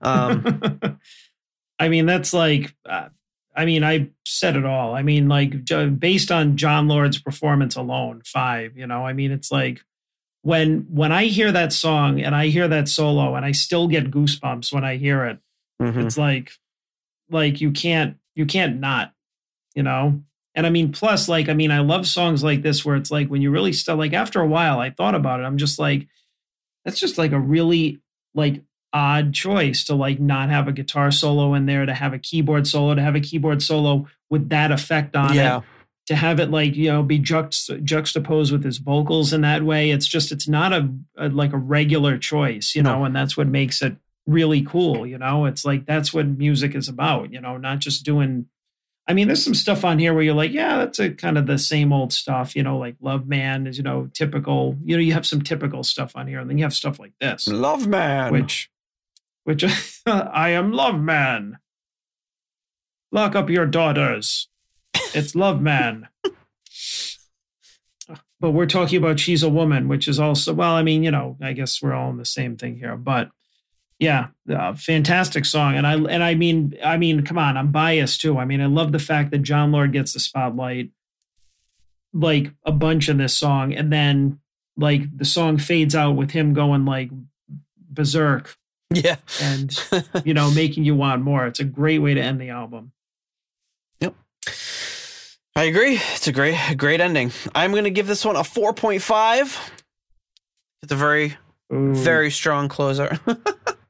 Um, I mean, that's like, uh, I mean, I said it all. I mean, like, based on Jon Lord's performance alone, five. You know, I mean, it's like when when I hear that song and I hear that solo, and I still get goosebumps when I hear it. mhm. It's like, like you can't you can't not, you know. And I mean, plus, like, I mean, I love songs like this where it's like when you really still like after a while, I thought about it. I'm just like, that's just like a really like odd choice to like not have a guitar solo in there, to have a keyboard solo, to have a keyboard solo with that effect on Yeah. it, to have it like you know be juxt- juxtaposed with his vocals in that way. It's just it's not a, a like a regular choice, you No. know, and that's what makes it really cool. You know, it's like that's what music is about. You know, not just doing. I mean, there's some stuff on here where you're like, yeah, that's a kind of the same old stuff, you know, like Love Man is, you know, typical, you know, you have some typical stuff on here, and then you have stuff like this Love man. which which I am love man. Lock up your daughters. It's love man. but we're talking about she's a woman, which is also well, I mean, you know, I guess we're all in the same thing here, but yeah, uh, fantastic song, and I and I mean, I mean, come on, I'm biased too. I mean, I love the fact that Jon Lord gets the spotlight, like a bunch in this song, and then like the song fades out with him going like berserk yeah. and you know making you want more it's a great way to end the album Yep. I agree. It's a great, great ending. I'm going to give this one a 4.5. It's a very, Ooh. very strong closer.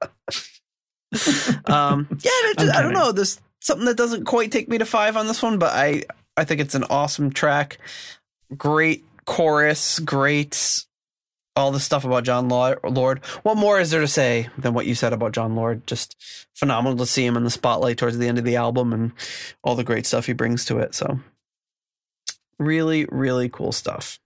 um, yeah, just, I don't know. There's something that doesn't quite take me to five on this one, but I, I think it's an awesome track. Great chorus, great all the stuff about John. Lord. What more is there to say than what you said about Jon Lord? Just phenomenal to see him in the spotlight towards the end of the album and all the great stuff he brings to it. So, really, really cool stuff.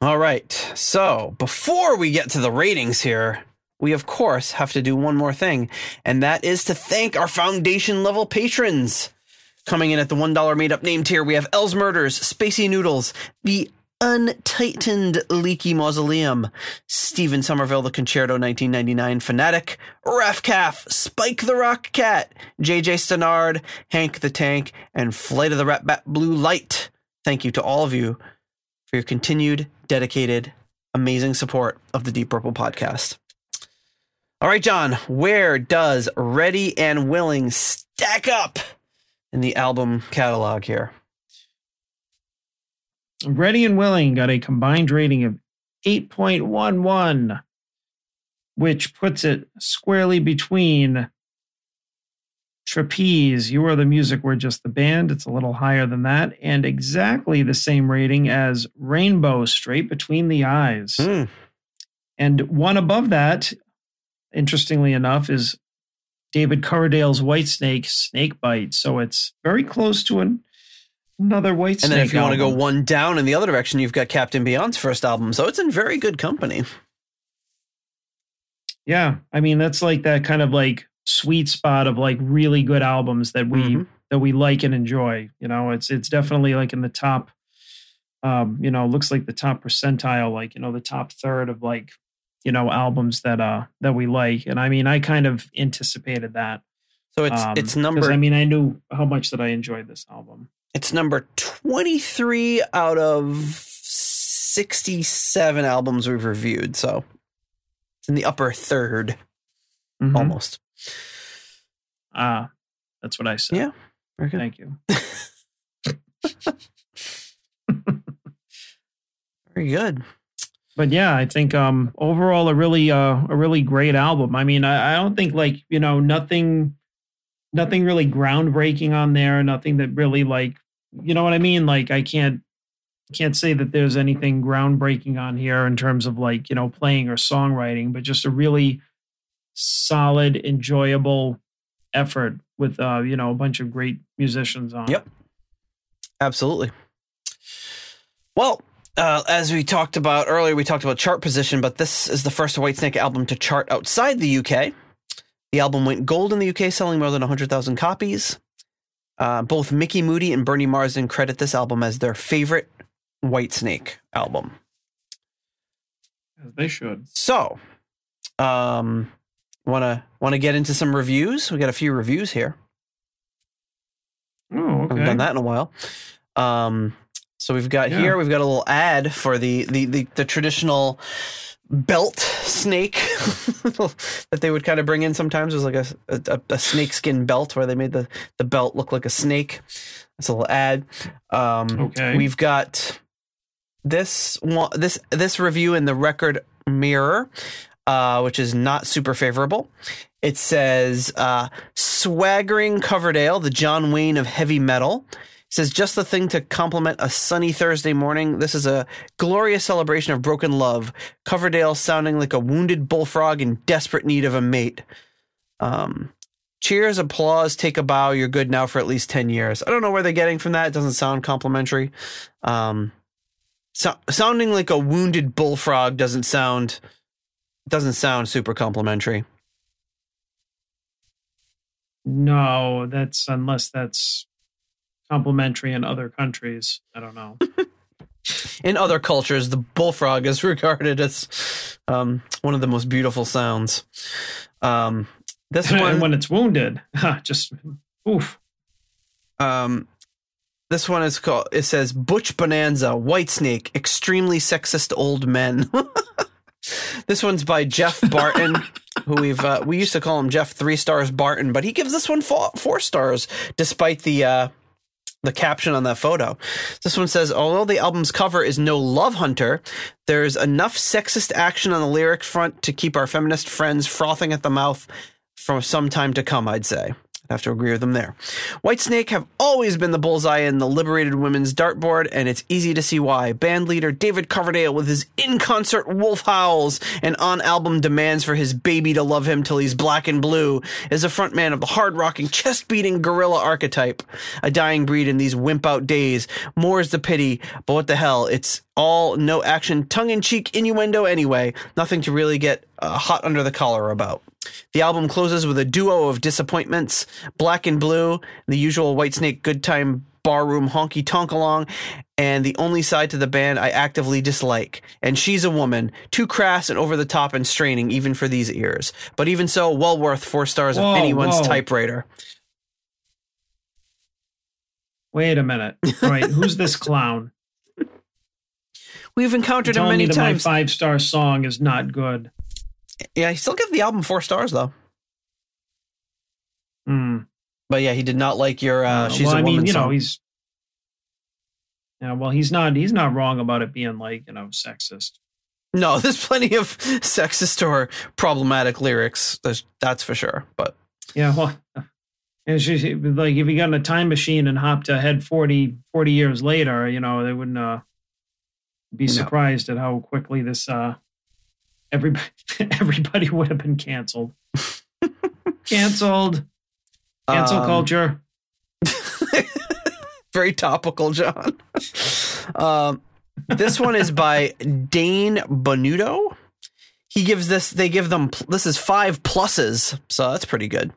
All right. So, before we get to the ratings here, we of course have to do one more thing, and that is to thank our foundation level patrons. Coming in at the $1 made up name tier, we have Els Murders, Spacey Noodles, the Untightened Leaky Mausoleum, Stephen Somerville, the Concerto 1999 Fanatic, Raf Calf, Spike the Rock Cat, JJ Stenard, Hank the Tank, and Flight of the Rat Bat Blue Light. Thank you to all of you for your continued, dedicated, amazing support of the Deep Purple podcast. All right, John, where does Ready and Willing stack up in the album catalog here? ready and willing got a combined rating of 8.11 which puts it squarely between Trapeze, You Are the Music, We're Just the Band. It's a little higher than that, and exactly the same rating as Rainbow, Straight Between the Eyes. Hmm. And one above that, interestingly enough, is David Coverdale's Whitesnake Snake Bite. So it's very close to an, another Whitesnake. And then if you want to go one down in the other direction, you've got Captain Beyond's first album. So it's in very good company. Yeah, I mean that's like that kind of like sweet spot of like really good albums that we Mhm. that we like and enjoy. You know, it's it's definitely like in the top. Um, you know, looks like the top percentile, like you know, the top third of like you know albums that uh that we like. And I mean, I kind of anticipated that. So it's um, it's number I mean, I knew how much that I enjoyed this album. it's number 23 out of 67 albums we've reviewed. So it's in the upper third Mhm. almost. Ah, that's what I said. Yeah. Good. Thank you. Very good. But yeah, I think um overall a really uh a really great album. I mean, I, I don't think like, you know, nothing nothing really groundbreaking on there, nothing that really like you know what I mean? Like I can't can't say that there's anything groundbreaking on here in terms of like, you know, playing or songwriting, but just a really solid, enjoyable effort with uh, you know, a bunch of great musicians on. Yep. Absolutely. Well, uh, as we talked about earlier, we talked about chart position, but this is the first Whitesnake album to chart outside the UK. The album went gold in the UK, selling more than 100,000 copies. Uh, both Micky Moody and Bernie Marsden credit this album as their favorite Whitesnake album. As they should. So, um, want to want to get into some reviews? We got a few reviews here. Oh, Haven't done that in a while. Um, so we've got Yeah. here, we've got a little ad for the the the, the traditional belt snake that they would kind of bring in sometimes. It was like a, a a snake skin belt where they made the the belt look like a snake. That's a little ad. Um, Okay. We've got this one, this this review in the Record Mirror, uh, which is not super favorable. It says uh, swaggering Coverdale, the John Wayne of heavy metal. Says just the thing to compliment a sunny Thursday morning. This is a glorious celebration of broken love. Coverdale sounding like a wounded bullfrog in desperate need of a mate. Um, cheers, applause, take a bow. You're good now for at least ten years. I don't know where they're getting from that. It doesn't sound complimentary. Um, so, sounding like a wounded bullfrog doesn't sound doesn't sound super complimentary. No, that's unless that's complimentary in other countries. I don't know. In other cultures, the bullfrog is regarded as um, one of the most beautiful sounds. Um, this and one, when it's wounded, just oof. um, this one is called. It says Butch Bonanza, Whitesnake, extremely sexist old men. this one's by Geoff Barton, who we've uh, we used to call him Geoff Three Stars Barton, but he gives this one four, four stars despite the. Uh, the caption on that photo. This one says, although the album's cover is no love hunter, there's enough sexist action on the lyric front to keep our feminist friends frothing at the mouth for some time to come, I'd say. Have to agree with them there. Whitesnake have always been the bullseye in the liberated women's dartboard, and it's easy to see why. Band leader David Coverdale, with his in concert wolf howls and on album demands for his baby to love him till he's black and blue, is a frontman of the hard rocking, chest beating gorilla archetype. A dying breed in these wimp out days. More is the pity, but what the hell? It's all no action, tongue in cheek innuendo anyway. Nothing to really get uh, hot under the collar about. The album closes with a duo of disappointments Black and Blue, the usual Whitesnake good time barroom honky tonk along, and the only side to the band I actively dislike. And she's a woman, too crass and over the top and straining even for these ears. But even so, well worth four stars Whoa, of anyone's whoa. typewriter. Wait a minute. Right, who's this clown? We've encountered him Telling many me that times. my five star song is not good. Yeah, I still give the album four stars though. Hmm. But yeah, he did not like your uh, Uh, she's well, a I woman mean, you know, he's yeah. Well, he's not. He's not wrong about it being like you know sexist. No, there's plenty of sexist or problematic lyrics. There's, that's for sure. But Yeah. Well, And she, she- like if you got in a time machine and hopped ahead 40, 40 years later, you know, they wouldn't uh, be No. surprised at how quickly this uh, everybody everybody would have been canceled. canceled. Cancel Um, culture. Very topical, John. um, this one is by Dane Bonuto. He gives this, they give them, this is five pluses, so that's pretty good.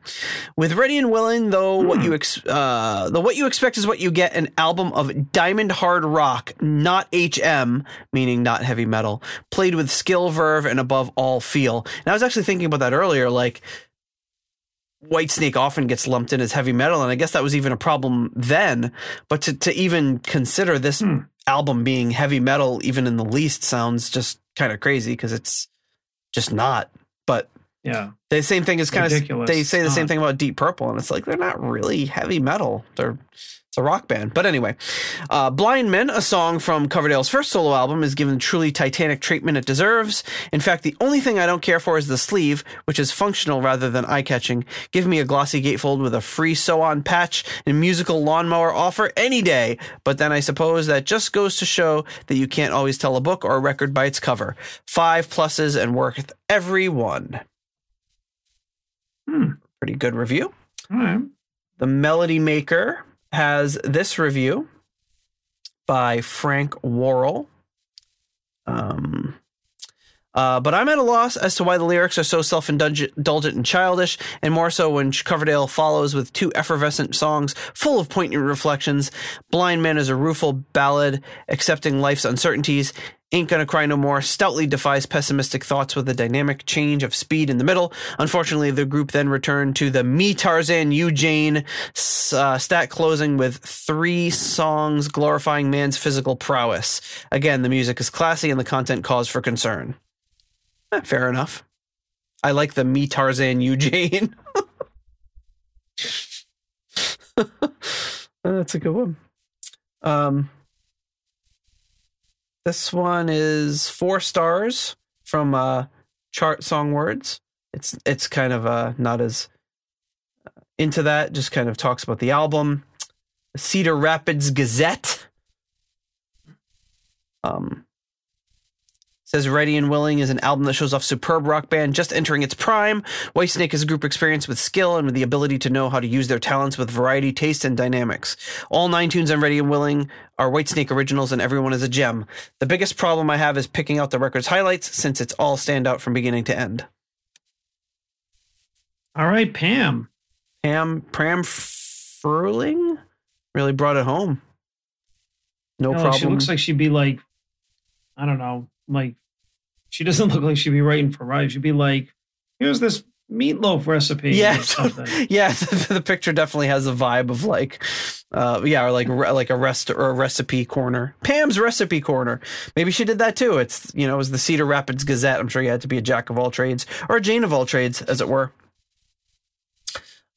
With Ready and Willing, though, what you ex, uh, the what you expect is what you get an album of diamond hard rock, not HM, meaning not heavy metal, played with skill, verve, and above all feel. And I was actually thinking about that earlier, like, Whitesnake often gets lumped in as heavy metal, and I guess that was even a problem then. But to, to even consider this Hmm. album being heavy metal, even in the least, sounds just kind of crazy because it's just not. Yeah. the same thing is kind of Ridiculous. they say the same thing about Deep Purple, and it's like they're not really heavy metal. They're it's a rock band. But anyway, uh, Blindman, a song from Coverdale's first solo album, is given the truly titanic treatment it deserves. In fact, the only thing I don't care for is the sleeve, which is functional rather than eye catching. Give me a glossy gatefold with a free sew on patch and musical lawnmower offer any day. But then I suppose that just goes to show that you can't always tell a book or a record by its cover. Five pluses and worth every one. Hmm. Pretty good review. All right. The Melody Maker has this review by Frank Worrell. Um, uh, but I'm at a loss as to why the lyrics are so self indulgent and childish, and more so when Coverdale follows with two effervescent songs full of poignant reflections. Blind Man is a rueful ballad accepting life's uncertainties. Ain't Gonna Cry No More stoutly defies pessimistic thoughts with a dynamic change of speed in the middle. Unfortunately, the group then returned to the Me Tarzan, You Jane uh, stat closing with three songs glorifying man's physical prowess. Again, the music is classy and the content cause for concern. Eh, fair enough. I like the Me Tarzan, You Jane. That's a good one. Um, this one is four stars from uh, Chart Song Words. It's it's kind of uh, not as uh, into that. Just kind of talks about the album. Cedar Rapids Gazette. Um, says Ready and Willing is an album that shows off superb rock band just entering its prime. Whitesnake is a group experience with skill and with the ability to know how to use their talents with variety, taste, and dynamics. All nine tunes on Ready and Willing are Whitesnake originals, and everyone is a gem. The biggest problem I have is picking out the record's highlights since it's all stand out from beginning to end. All right, Pam. Pam Pram Furling really brought it home. No Oh, problem. She looks like she'd be like, I don't know, like she doesn't look like she'd be writing for Rise. She'd be like, here's this meatloaf recipe. yeah, or something. yeah. The, the picture definitely has a vibe of like, uh, yeah, or like re- like a rest or a recipe corner. Pam's recipe corner. Maybe she did that too. It's you know, it was the Cedar Rapids Gazette. I'm sure you had to be a jack of all trades or a Jane of all trades, as it were.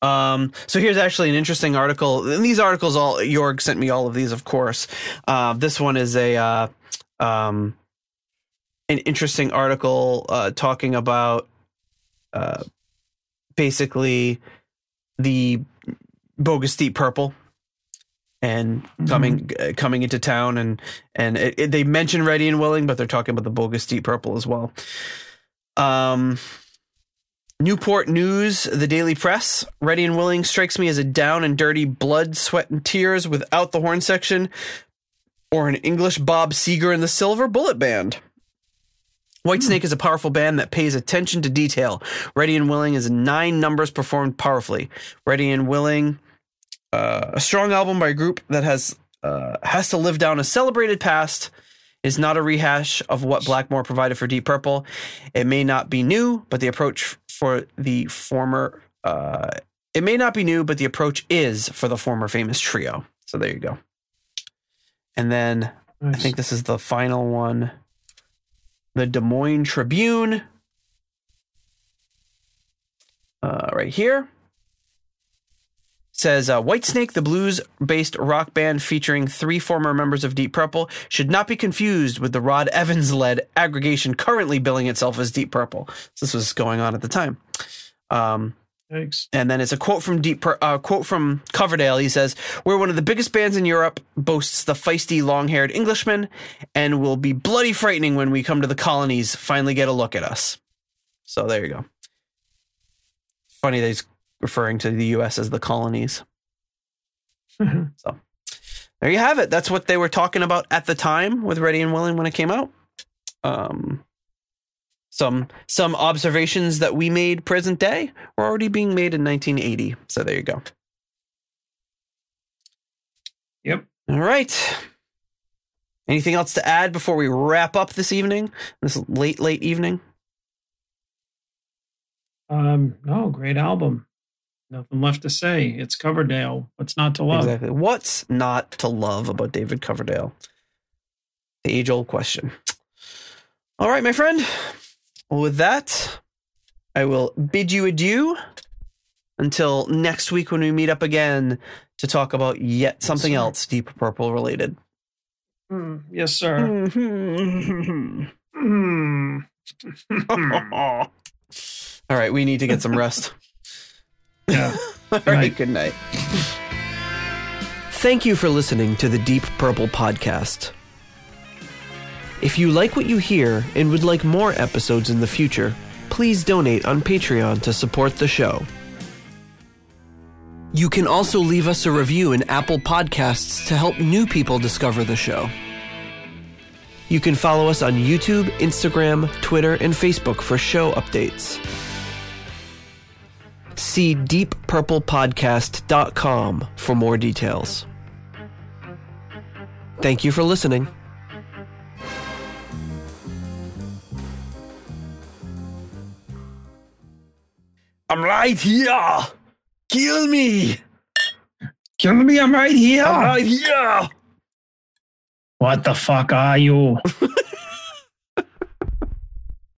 Um, so here's actually an interesting article. And these articles, all Jorg sent me all of these, of course. Uh, this one is a uh, um, an interesting article uh, talking about uh, basically the bogus deep purple and coming uh, coming into town and and it, it- they mention ready and willing but they're talking about the bogus deep purple as well um Newport News, the Daily Press. Ready and Willing strikes me as a down and dirty blood, sweat, and tears without the horn section, or an English Bob Seger and the Silver Bullet Band. Whitesnake is a powerful band that pays attention to detail. Ready and Willing is nine numbers performed powerfully. Ready and Willing, uh, a strong album by a group that has uh, has to live down a celebrated past. Is not a rehash of what Blackmore provided for Deep Purple. It may not be new, but the approach for the former uh, it may not be new, but the approach is for the former famous trio. So there you go. And then I think this is the final one. The Des Moines Tribune. Uh, right here. Says uh, Whitesnake, the blues based rock band featuring three former members of Deep Purple, should not be confused with the Rod Evans led aggregation currently billing itself as Deep Purple. So this was going on at the time. Um, Thanks. And then it's a quote from Deep, uh, quote from Coverdale. He says, "We're one of the biggest bands in Europe," boasts the feisty, long-haired Englishman, and will be bloody frightening when we come to the colonies. Finally, get a look at us. So there you go. Funny that he's referring to the U.S. as the colonies. So there you have it. That's what they were talking about at the time with Ready and Willing when it came out. Um, some some observations that we made present day were already being made in 1980. So there you go. Yep. All right. Anything else to add before we wrap up this evening? This late late evening. Um, no, great album. Nothing left to say. It's Coverdale. What's not to love? Exactly. What's not to love about David Coverdale? The age old question. All right, my friend. Well, with that, I will bid you adieu until next week when we meet up again to talk about yet something sir. else Deep Purple related. Mm, yes, sir. All Mm. right, we need to get some rest. yeah. All right, good night. Thank you for listening to the Deep Purple podcast. If you like what you hear and would like more episodes in the future, please donate on Patreon to support the show. You can also leave us a review in Apple Podcasts to help new people discover the show. You can follow us on YouTube, Instagram, Twitter, and Facebook for show updates. See deeppurplepodcast.com for more details. Thank you for listening. I'm right here. Kill me. Kill me, I'm right here. I'm right here. What the fuck are you?